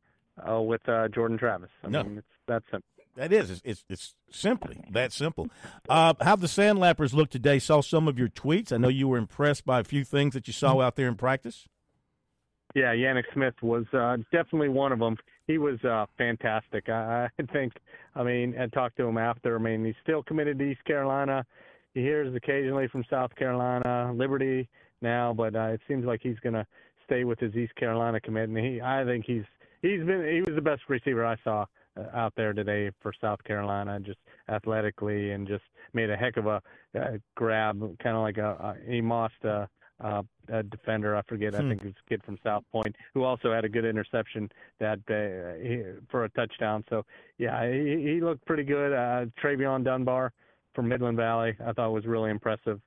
uh, with uh, Jordan Travis. I
No.
mean, it's that simple.
That is, it's, it's, it's simply that simple. Uh, how the Sandlappers look today? Saw some of your tweets. I know you were impressed by a few things that you saw out there in practice.
Yeah, Yannick Smith was uh, definitely one of them. He was uh, fantastic. I, I think. I mean, I talked to him after. I mean, he's still committed to East Carolina. He hears occasionally from South Carolina, Liberty now, but uh, it seems like he's going to stay with his East Carolina commitment. He, I think he's he's been he was the best receiver I saw uh, out there today for South Carolina, just athletically and just made a heck of a uh, grab, kind of like a, a he mossed a, uh, a defender. I forget. I
Hmm.
think it was a kid from South Point who also had a good interception that uh, he, for a touchdown. So yeah, he, he looked pretty good. Uh, Travion Dunbar from Midland Valley, I thought was really impressive.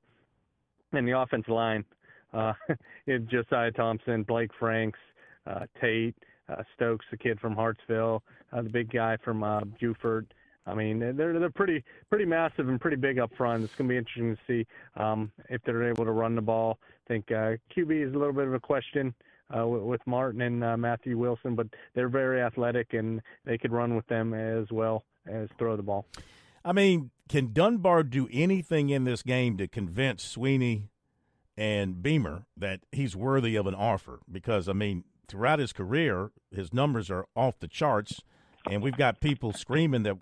And the offensive line uh, Josiah Thompson, Blake Franks, uh, Tate, uh, Stokes, the kid from Hartsville, uh, the big guy from uh, Buford. I mean, they're they're pretty pretty massive and pretty big up front. It's going to be interesting to see um, if they're able to run the ball. I think uh, QB is a little bit of a question uh, with, with Martin and uh, Matthew Wilson, but they're very athletic and they could run with them as well as throw the ball.
I mean, can Dunbar do anything in this game to convince Swinney and Beamer that he's worthy of an offer? Because I mean, throughout his career, his numbers are off the charts, and we've got people screaming that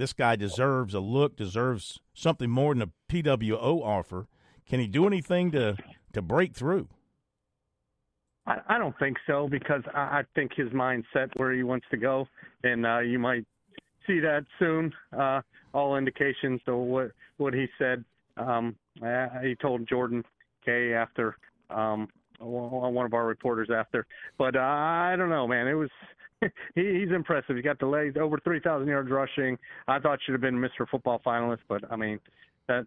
this guy deserves a look, deserves something more than a PWO offer. Can he do anything to to break through?
I, I don't think so because I, I think his mind's set where he wants to go, and uh, you might see that soon. Uh, all indications. So what what he said, um, uh, he told Jordan Kay after um, one of our reporters after. But uh, I don't know, man. It was he, he's impressive. He's got the legs over 3,000 yards rushing. I thought should have been Mr. Football finalist, but I mean, that's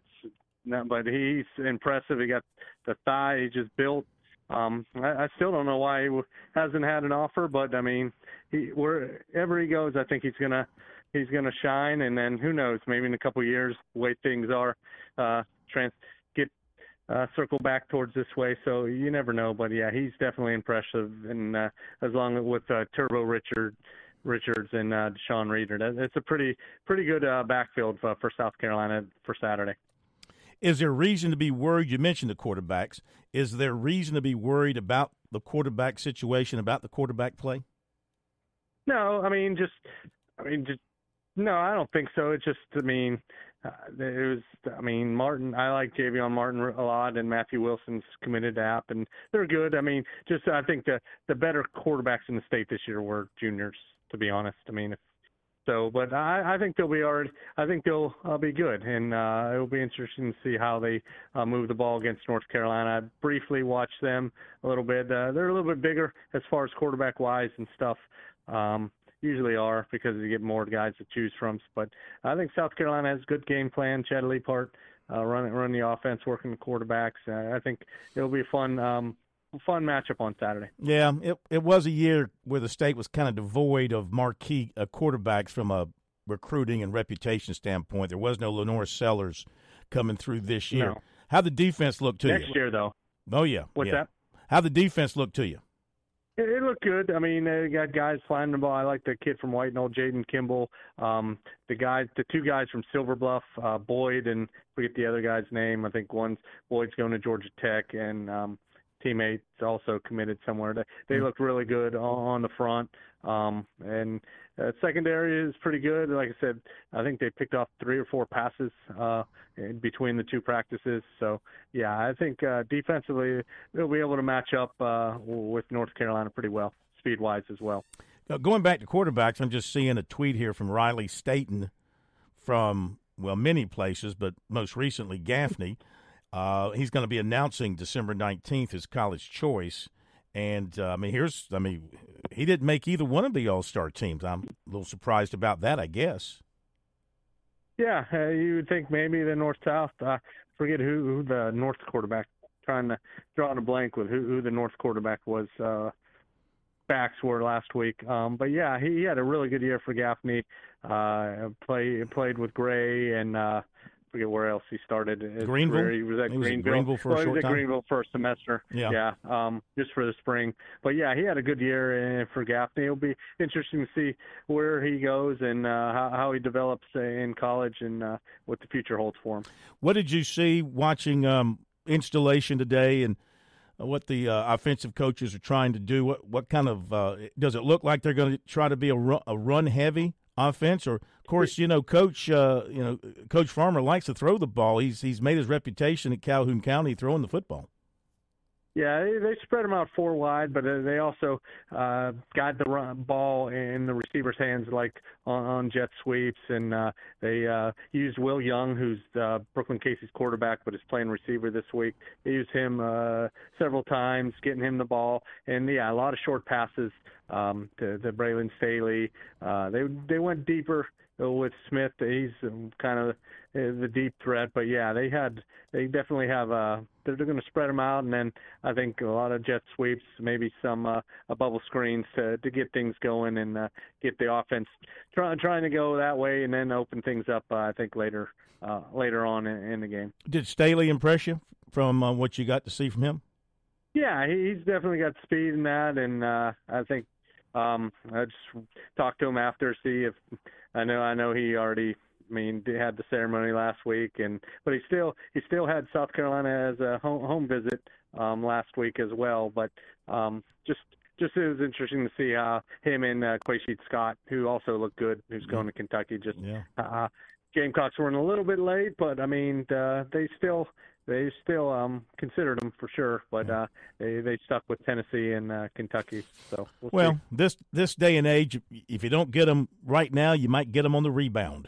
no, but he's impressive. He got the thigh. He just built. Um, I, I still don't know why he hasn't had an offer, but I mean, he wherever he goes, I think he's gonna he's gonna shine. And then who knows? Maybe in a couple of years, the way things are, uh, trans uh, circle back towards this way. So you never know. But yeah, he's definitely impressive. And uh, as long with uh, Turbo Richard. Richards and uh, Deshaun Reeder. It's a pretty pretty good uh, backfield for, for South Carolina for Saturday.
Is there reason to be worried? You mentioned the quarterbacks. Is there reason to be worried about the quarterback situation, about the quarterback play?
No, I mean just, I mean just, no, I don't think so. It's just, I mean, uh, it was, I mean, Martin. I like Javion Martin a lot, and Matthew Wilson's committed to App, and they're good. I mean, just I think the the better quarterbacks in the state this year were juniors. To be honest, I mean, if so, but I, I think they'll be already. I think they'll uh, be good, and uh, it'll be interesting to see how they uh, move the ball against North Carolina. I briefly watched them a little bit. Uh, they're a little bit bigger as far as quarterback wise and stuff. Um, usually are because you get more guys to choose from. But I think South Carolina has a good game plan. Chad Leapart uh, run run the offense, working the quarterbacks. Uh, I think it'll be a fun. Um, fun matchup on Saturday.
Yeah, it it was a year where the state was kind of devoid of marquee uh, quarterbacks from a recruiting and reputation standpoint. There was no LaNorris Sellers coming through this year.
No.
How the defense look to
Next
you?
Next year, though.
Oh yeah.
What's
yeah.
that?
How the defense look to you?
It, it looked good. I mean, they got guys flying the ball. I like the kid from White Knoll, Jaden Kimball. Um, the guys, the two guys from Silver Bluff, uh, Boyd, and forget the other guy's name. I think one's Boyd's going to Georgia Tech, and um, teammates also committed somewhere. They, they mm-hmm. looked really good on the front. Um, and uh, secondary is pretty good. Like I said, I think they picked off three or four passes uh, in between the two practices. So yeah, I think uh, defensively they'll be able to match up uh, with North Carolina pretty well, speed wise as well.
Going back to quarterbacks, I'm just seeing a tweet here from Riley Staten from well many places, but most recently Gaffney. Uh, he's going to be announcing December 19th his college choice. And uh, I mean, here's, I mean, he didn't make either one of the All Star teams. I'm a little surprised about that, I guess.
Yeah, uh, you would think maybe the North South. I forget who, who the North quarterback. Trying to draw in a blank with who, who the North quarterback was. Uh, backs were last week. Um, but yeah, he, he had a really good year for Gaffney. Uh, play played with Gray and uh, forget where else he started. His
Greenville.
Career. He was at
he
Greenville.
Was Greenville for
well,
a short
he was
time.
at Greenville for a semester.
Yeah.
Yeah. Um, just for the spring. But yeah, he had a good year for Gaffney. It'll be interesting to see where he goes and uh, how, how he develops uh, in college and uh, what the future holds for him.
What did you see watching um, installation today and? What the uh, offensive coaches are trying to do? What what kind of uh, does it look like they're going to try to be a run, a run heavy offense, or of course, you know, Coach, uh, you know, Coach Farmer likes to throw the ball. He's he's made his reputation at Calhoun County throwing the football.
Yeah, they, spread them out four wide, but uh, they also uh, got the ball in the receiver's hands, like on, on jet sweeps, and uh, they uh, used Will Young, who's uh, Brookland Cayce's quarterback, but is playing receiver this week. They used him uh, several times, getting him the ball, and yeah, a lot of short passes um, to, to Braylon Staley. Uh, they they went deeper with Smith, he's um, kind of the deep threat. But yeah, they had they definitely have uh they're, going to spread them out, and then I think a lot of jet sweeps, maybe some uh, bubble screens to to get things going and uh, get the offense trying trying to go that way, and then open things up. Uh, I think later uh, later on in, in the game.
Did Staley impress you from uh, what you got to see from him?
Yeah, he's definitely got speed in that, and uh, I think um, I just talked to him after, see if I know. I know he already. I mean, had the ceremony last week, and but he still he still had South Carolina as a home, home visit um, last week as well. But um, just just it was interesting to see how him and uh, Quaysheed Scott, who also looked good, who's going to Kentucky, just
yeah.
uh, Gamecocks were in a little bit late, but I mean uh, they still they still um, considered them for sure, but uh, they they stuck with Tennessee and uh, Kentucky. So we'll,
this this day and age, if you don't get them right now, you might get them on the rebound.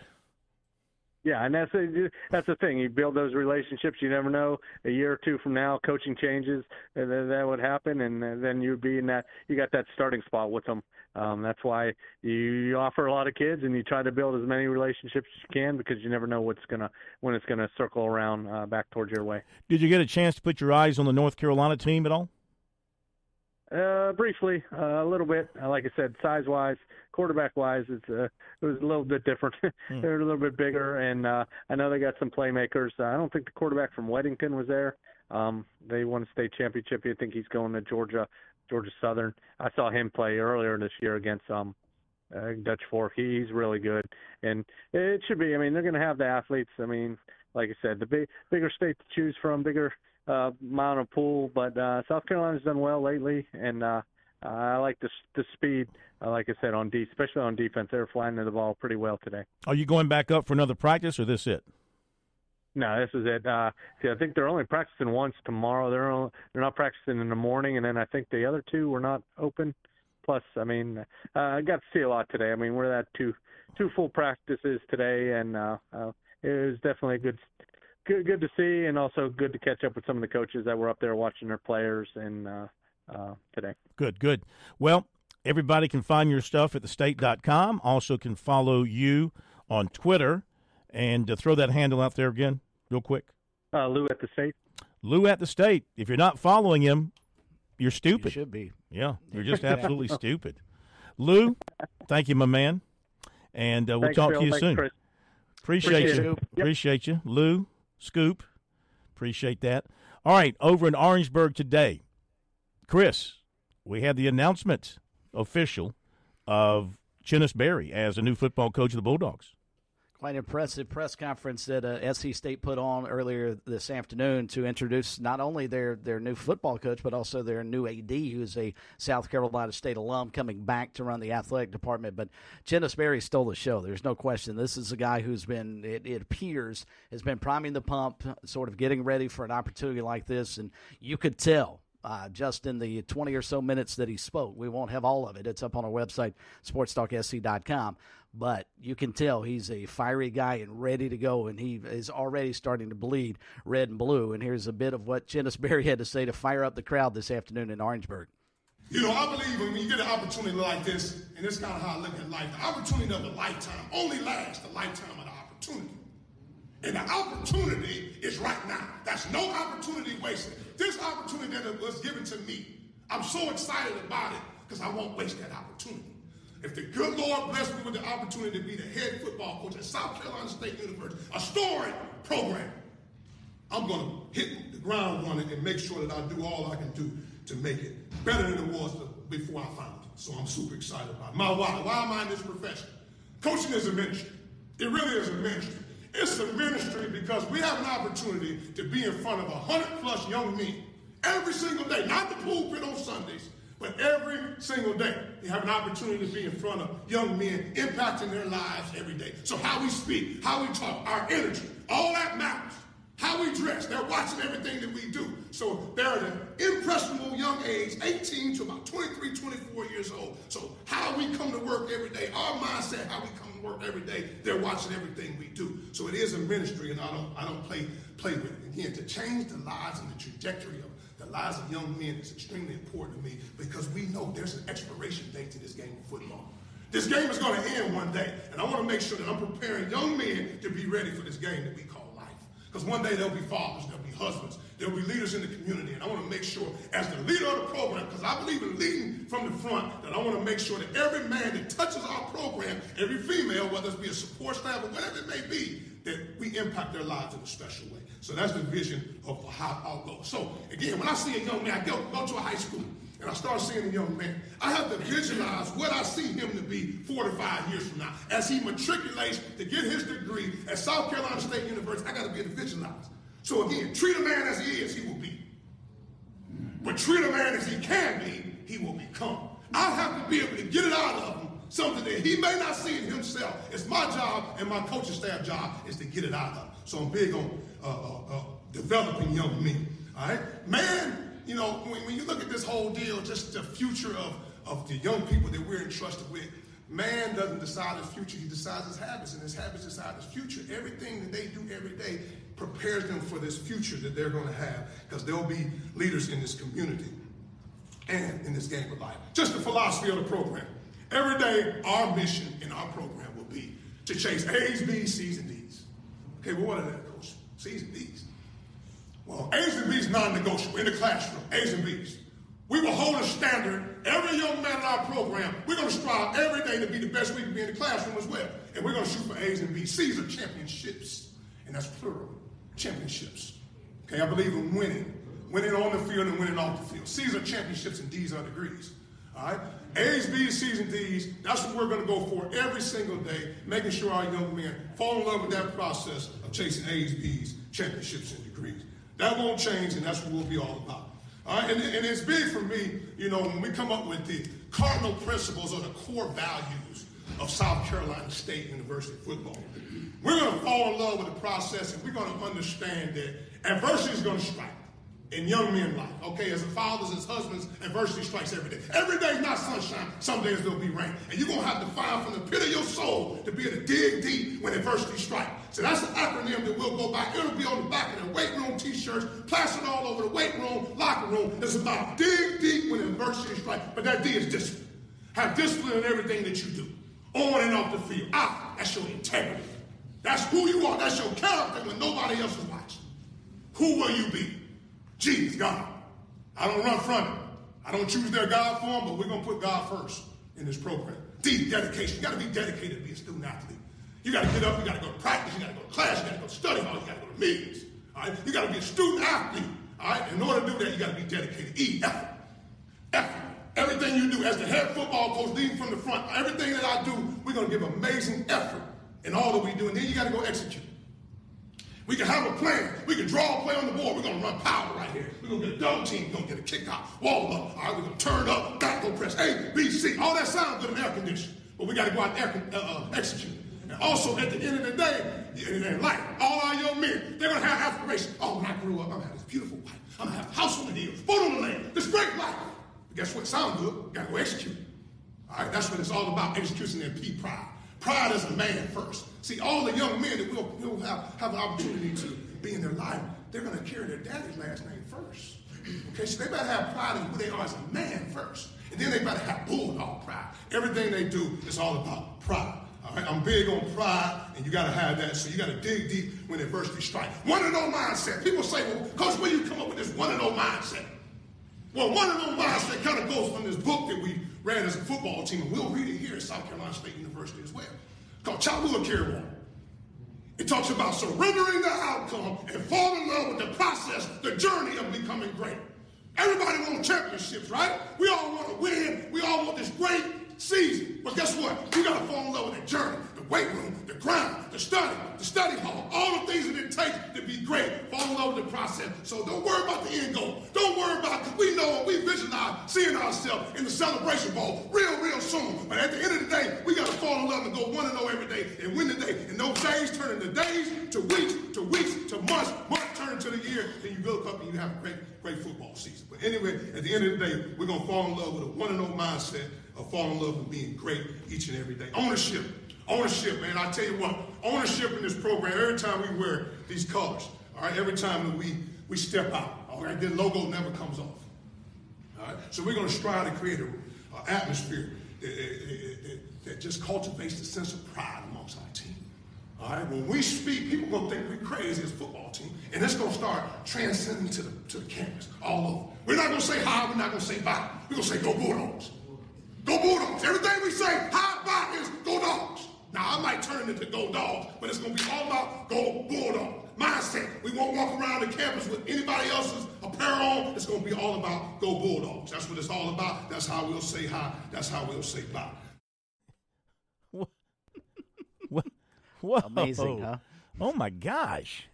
Yeah, and that's a, that's the thing. You build those relationships. You never know. A year or two from now, coaching changes, and then that would happen, and then you'd be in that. You got that starting spot with them. Um, that's why you, offer a lot of kids, and you try to build as many relationships as you can because you never know what's gonna when it's gonna circle around uh, back towards your way.
Did you get a chance to put your eyes on the North Carolina team at all?
Uh, briefly, uh, a little bit. Uh, like I said, size wise, quarterback wise, it's uh, it was a little bit different.
Hmm.
They're a little bit bigger, and uh, I know they got some playmakers. Uh, I don't think the quarterback from Weddington was there. Um, they won a state championship. I think he's going to Georgia, Georgia Southern. I saw him play earlier this year against um, uh, Dutch Fork. He, he's really good, and it should be. I mean, they're going to have the athletes. I mean, like I said, the big, bigger state to choose from, bigger uh, amount of pool. But uh, South Carolina's done well lately, and uh, I like the the speed. Uh, like I said, on D, especially on defense, they're flying to the ball pretty well today.
Are you going back up for another practice, or this it?
No, this is it. Uh, see, I think they're only practicing once tomorrow. They're only, they're not practicing in the morning, and then I think the other two were not open. Plus, I mean, uh, I got to see a lot today. I mean, we're at two two full practices today, and uh, uh, it was definitely a good good good to see, and also good to catch up with some of the coaches that were up there watching their players and uh, uh, today.
Good, good. Well, everybody can find your stuff at thestate.com. Also, can follow you on Twitter, and to throw that handle out there again, real quick.
Uh, Lou at the state.
Lou at the state. If you're not following him, you're stupid.
You should be.
Yeah, you're just absolutely stupid. Lou, thank you, my man, and uh, we'll
Thanks,
talk
Phil.
to you
Thanks,
soon.
Chris.
Appreciate,
Appreciate
you.
it. Yep.
Appreciate you, Lou. Scoop. Appreciate that. All right, over in Orangeburg today, Chris, we had the announcement official of Chennis Berry as a new football coach of the Bulldogs.
Quite impressive press conference that uh, SC State put on earlier this afternoon to introduce not only their, their new football coach, but also their new AD, who is a South Carolina State alum coming back to run the athletic department. But Chennis Berry stole the show. There's no question. This is a guy who's been, it, it appears, has been priming the pump, sort of getting ready for an opportunity like this. And you could tell uh, just in the 20 or so minutes that he spoke. We won't have all of it. It's up on our website, sportstalksc.com. But you can tell he's a fiery guy and ready to go, and he is already starting to bleed red and blue. And here's a bit of what Chennis Berry had to say to fire up the crowd this afternoon in Orangeburg.
You know, I believe when you get an opportunity like this, and this kind of how I look at life, the opportunity of a lifetime only lasts a lifetime of the opportunity. And the opportunity is right now. That's no opportunity wasted. This opportunity that was given to me, I'm so excited about it because I won't waste that opportunity. If the good Lord bless me with the opportunity to be the head football coach at South Carolina State University, a storied program, I'm going to hit the ground running and make sure that I do all I can do to make it better than it was before I found it. So I'm super excited about it. My why? Why am I in this profession? Coaching is a ministry. It really is a ministry. It's a ministry because we have an opportunity to be in front of 100 plus young men every single day, not the pulpit on Sundays, but every single day. They have an opportunity to be in front of young men, impacting their lives every day. So how we speak, how we talk, our energy, all that matters. How we dress, they're watching everything that we do. So they're at an impressionable young age, 18 to about 23, 24 years old. So how we come to work every day, our mindset, how we come to work every day, they're watching everything we do. So it is a ministry, and I don't, I don't play, play with it. Again, to change the lives and the trajectory of lives of young men is extremely important to me because we know there's an expiration date to this game of football. This game is going to end one day, and I want to make sure that I'm preparing young men to be ready for this game that we call life. Because one day they'll be fathers, there'll be husbands, there'll be leaders in the community, and I want to make sure, as the leader of the program, because I believe in leading from the front, that I want to make sure that every man that touches our program, every female, whether it be a support staff or whatever it may be, that we impact their lives in a special way. So that's the vision of how I'll go. So again, when I see a young man, I go, go to a high school and I start seeing a young man, I have to visualize what I see him to be four to five years from now. As he matriculates to get his degree at South Carolina State University, I got to be able to visualize. So again, treat a man as he is, he will be. But treat a man as he can be, he will become. I have to be able to get it out of him, something that he may not see in himself. It's my job and my coaching staff job is to get it out of him. So I'm big on Uh, uh, uh, developing young men. All right, man. You know, when, when, you look at this whole deal, just the future of of the young people that we're entrusted with. Man doesn't decide his future; he decides his habits, and his habits decide his future. Everything that they do every day prepares them for this future that they're going to have, because they'll be leaders in this community and in this game of life. Just the philosophy of the program. Every day, our mission in our program will be to chase A's, B's, C's, and D's. Okay, well, what are that? C's and D's. Well, A's and B's non-negotiable in the classroom. A's and B's. We will hold a standard. Every young man in our program, we're going to strive every day to be the best we can be in the classroom as well. And we're going to shoot for A's and B's. C's are championships, and that's plural. Championships. Okay, I believe in winning. Winning on the field and winning off the field. C's are championships and D's are degrees. All right? A's, B's, C's, and D's, that's what we're going to go for every single day, making sure our young men fall in love with that process of chasing A's, B's, championships, and degrees. That won't change, and that's what we'll be all about. All right? And, and it's big for me, you know, when we come up with the cardinal principles or the core values of South Carolina State University football. We're going to fall in love with the process, and we're going to understand that adversity is going to strike in young men life. Okay, as fathers, as husbands, adversity strikes every day. Every day is not sunshine. Some days there'll be rain. And you're going to have to find from the pit of your soul to be able to dig deep when adversity strikes. So that's an acronym that we'll go by. It'll be on the back of the weight room t-shirts, plastered all over the weight room, locker room. It's about dig deep when adversity strikes. But that D is discipline. Have discipline in everything that you do. On and off the field. Out. That's your integrity. That's who you are. That's your character when nobody else is watching. Who will you be? Jesus, God. I don't run from it. I don't choose their God for form, but we're going to put God first in this program. Deep dedication. You got to be dedicated to be a student athlete. You got to get up, you got to go to practice, you got to go to class, you got to go study hall, you got to go to meetings. All right? You got to be a student athlete. All right? In order to do that, you got to be dedicated. E, effort. Effort. Everything you do, as the head football coach leading from the front, everything that I do, we're going to give amazing effort in all that we do. And then you got to go execute. We can have a plan. We can draw a play on the board. We're going to run power right here. We're going to get a double team. We're going to get a kick out. Wall up. All right, we're going to turn up. Back go press. A, B, C. All that sounds good in air conditioning. But we got to go out there and uh, uh, execute. And also, at the end of the day, in life, all our young men, they're going to have aspirations. Oh, when I grew up, I'm going to have this beautiful wife. I'm going to have a house on the hill, boat on the land, this great life. But guess what? Sound good. Got to go execute. All right, that's what it's all about, execution and P pride. Pride is a man first. See, all the young men that we'll, we'll have, have an opportunity to be in their life, they're going to carry their daddy's last name first. Okay, so they better have pride in who they are as a man first. And then they better have bulldog pride. Everything they do is all about pride. All right, I'm big on pride, and you got to have that. So you got to dig deep when adversity strikes. One and no mindset. People say, well, Coach, where you come up with this one and no mindset? Well, one and no mindset kind of goes from this book that we ran as a football team, and we'll read it here at South Carolina State University as well, called Care One. It talks about surrendering the outcome and falling in love with the process, the journey of becoming great. Everybody wants championships, right? We all want to win. We all want this great season. But guess what? You got to fall in love with the journey, weight room, the grind, the study, the study hall, all the things that it takes to be great. Fall in love with the process. So don't worry about the end goal. Don't worry about because we know we visualize seeing ourselves in the celebration ball real, real soon. But at the end of the day, we got to fall in love and go one and zero every day and win the day. And those days turn into days, to weeks, to weeks, to months, months turn into the year. Then you build up and you have a great, great football season. But anyway, at the end of the day, we're gonna fall in love with a one and zero mindset of fall in love with being great each and every day. Ownership. Ownership, man. I tell you what, ownership in this program, every time we wear these colors, all right, every time that we, we step out, all right, the logo never comes off. All right, so we're going to strive to create an atmosphere that, that, that just cultivates the sense of pride amongst our team. All right, when we speak, people gonna think we're crazy as a football team, and it's gonna start transcending to the to the campus all over. We're not gonna say hi, we're not gonna say bye. We're gonna say go Bulldogs. Go Bulldogs. Everything we say hi, bye is go dogs. Now I might turn it into go dogs, but it's gonna be all about go Bulldogs. Mindset. We won't walk around the campus with anybody else's apparel on. It's gonna be all about go Bulldogs. That's what it's all about. That's how we'll say hi. That's how we'll say bye. What?
Whoa.
Amazing, huh?
Oh my gosh.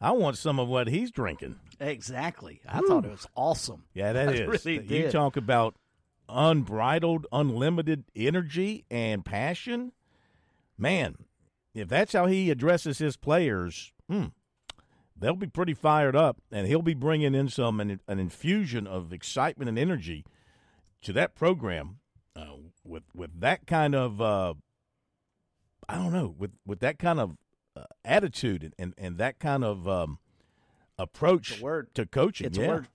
I want some of what he's drinking.
Exactly. I thought it was awesome.
Yeah, that
I
is.
really
you
did.
talk about unbridled, unlimited energy and passion. Man, if that's how he addresses his players, hmm, they'll be pretty fired up, and he'll be bringing in some an, an infusion of excitement and energy to that program uh, with with that kind of uh, I don't know with with that kind of uh, attitude and, and and that kind of um, approach to coaching.
It's
yeah.
a word.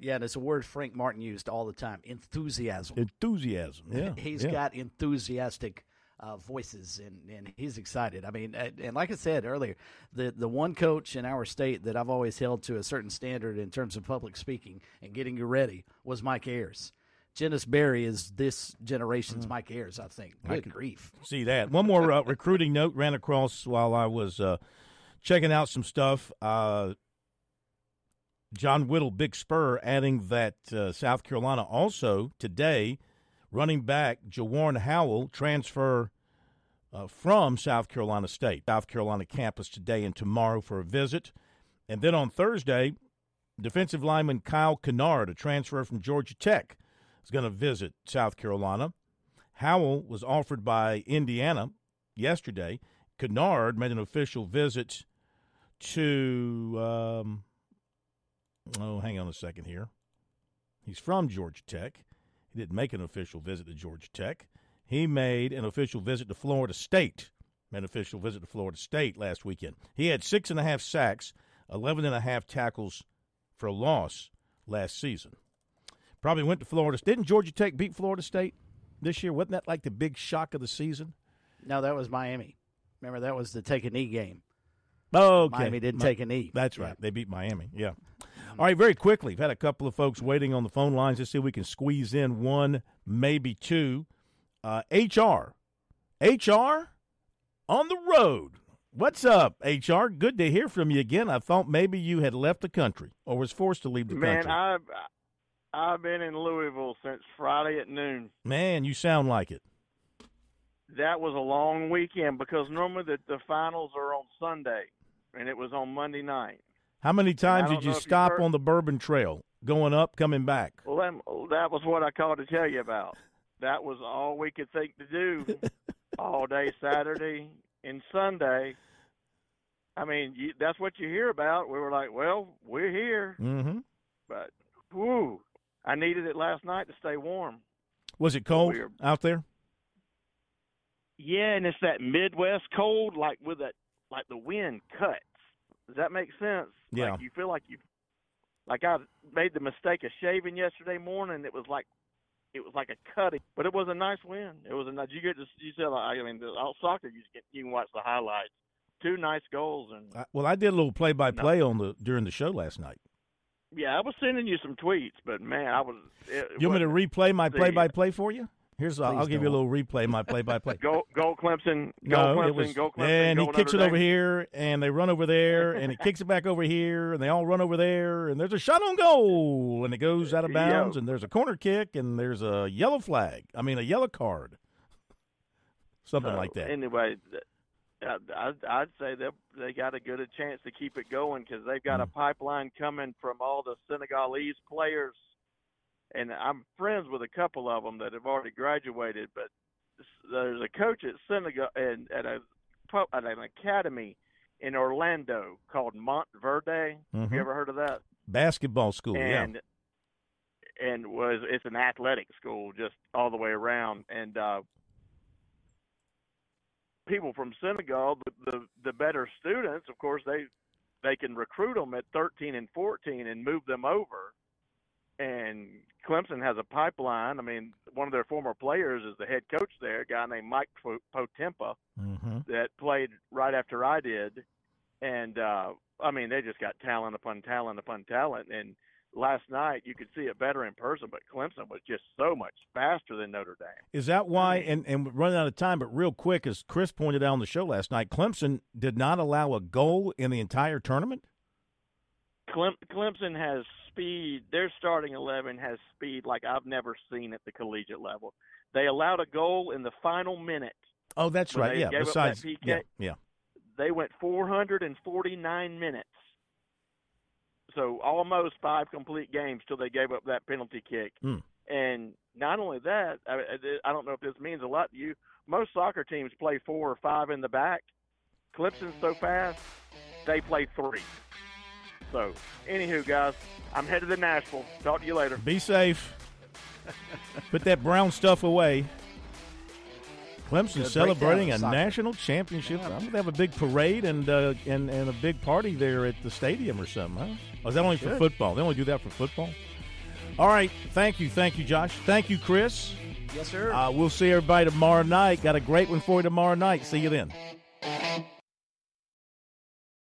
Yeah, it's a word Frank Martin used all the time. Enthusiasm.
Enthusiasm. Yeah,
He's
yeah.
got enthusiastic uh, voices, and, and he's excited. I mean, and, like I said earlier, the the one coach in our state that I've always held to a certain standard in terms of public speaking and getting you ready was Mike Ayers. Chennis Berry is this generation's Mike Ayers, I think.
Mm. I
Good grief.
See that. One more uh, recruiting note ran across while I was uh, checking out some stuff. Uh, John Whittle, Big Spur, adding that uh, South Carolina also today, running back Jawarn Howell transfer uh, from South Carolina State, South Carolina campus today and tomorrow for a visit. And then on Thursday, defensive lineman Kyle Kennard, a transfer from Georgia Tech, is going to visit South Carolina. Howell was offered by Indiana yesterday. Kennard made an official visit to, um, oh, hang on a second here. He's from Georgia Tech. He didn't make an official visit to Georgia Tech. He made an official visit to Florida State. Made an official visit to Florida State last weekend. He had six and a half sacks, eleven and a half tackles for a loss last season. Probably went to Florida. Didn't Georgia Tech beat Florida State this year? Wasn't that like the big shock of the season?
No, that was Miami. Remember, that was the take a knee game.
Oh, okay.
Miami didn't
Mi-
take a knee.
That's right. They beat Miami. Yeah. All right, very quickly. We've had a couple of folks waiting on the phone lines. Let's see if we can squeeze in one, maybe two. Uh, HR. HR on the road. What's up, HR? Good to hear from you again. I thought maybe you had left the country or was forced to leave the
Man,
country.
Man, I've I've been in Louisville since Friday at noon.
Man, you sound like it.
That was a long weekend because normally the, the finals are on Sunday, and it was on Monday night.
How many times did you
know if you've
stop on the Bourbon Trail, going up, coming back?
Well, that, that was what I called to tell you about. That was all we could think to do all day Saturday and Sunday. I mean, you, that's what you hear about. We were like, well, we're here,
Mm-hmm.
but whoo, I needed it last night to stay warm.
Was it cold
Weird.
out there?
Yeah, and it's that Midwest cold, like with that, like the wind cuts. Does that make sense?
Yeah.
Like you feel like you, like I made the mistake of shaving yesterday morning. It was like, it was like a cutting, but it was a nice win. It was a nice. You get to you said I mean the all soccer you get you can watch the highlights. Two nice goals and
I, well, I did a little play-by-play on the during the show last night.
yeah, I was sending you some tweets, but man, I was. It,
You want me to
wasn't-
my play-by-play for you? Here's I'll,
Please
I'll give you a little replay my play-by-play.
Go go Clemson, go
no,
Clemson,
it was,
go Clemson,
and
go
he kicks
Notre
it over
Dame.
here, and they run over there, and he kicks it back over here, and they all run over there, and there's a shot on goal, and it goes out of bounds,
Yeah.
and there's a corner kick, and there's a yellow flag. I mean, a yellow card, something
So,
like that.
Anyway, I- I'd, I'd say they they got a good a chance to keep it going because they've got
Mm.
a pipeline coming from all the Senegalese players, and I'm friends with a couple of them that have already graduated. But there's a coach at Senegal and at a at an academy in Orlando called Montverde. Have
Mhm.
you ever heard of that?
Basketball school,
and
yeah.
and was it's an athletic school just all the way around and uh people from Senegal the the, the better students of course they they can recruit them at 13 and 14 and move them over and Clemson has a pipeline. I mean, one of their former players is the head coach there, a guy named Mike Potempa,
mm-hmm.
that played right after I did, and uh, I mean, they just got talent upon talent upon talent, and last night you could see it better in person, but Clemson was just so much faster than Notre Dame.
Is that why? And and running out of time, but real quick, as Chris pointed out on the show last night, Clemson did not allow a goal in the entire tournament.
Clem, Clemson has speed. Their starting eleven has speed like I've never seen at the collegiate level. They allowed a goal in the final minute.
Oh, that's right. Yeah. Besides,
PK,
yeah, yeah.
They went 449 minutes so almost five complete games till they gave up that penalty kick.
Mm.
And not only that, I, I don't know if this means a lot to you. Most soccer teams play four or five in the back. Clemson's so fast, they play three. So, anywho, guys, I'm headed to Nashville. Talk to you later.
Be safe. Put that brown stuff away. Clemson
Yeah,
celebrating a
breakdown of soccer.
national championship. I'm going to have a big parade and, uh, and and a big party there at the stadium or something, huh? Oh, is that only for football? They only do that for football? All right. Thank you. Thank you, Josh. Thank you, Chris.
Yes, sir.
Uh, we'll see everybody tomorrow night. Got a great one for you tomorrow night. See you then.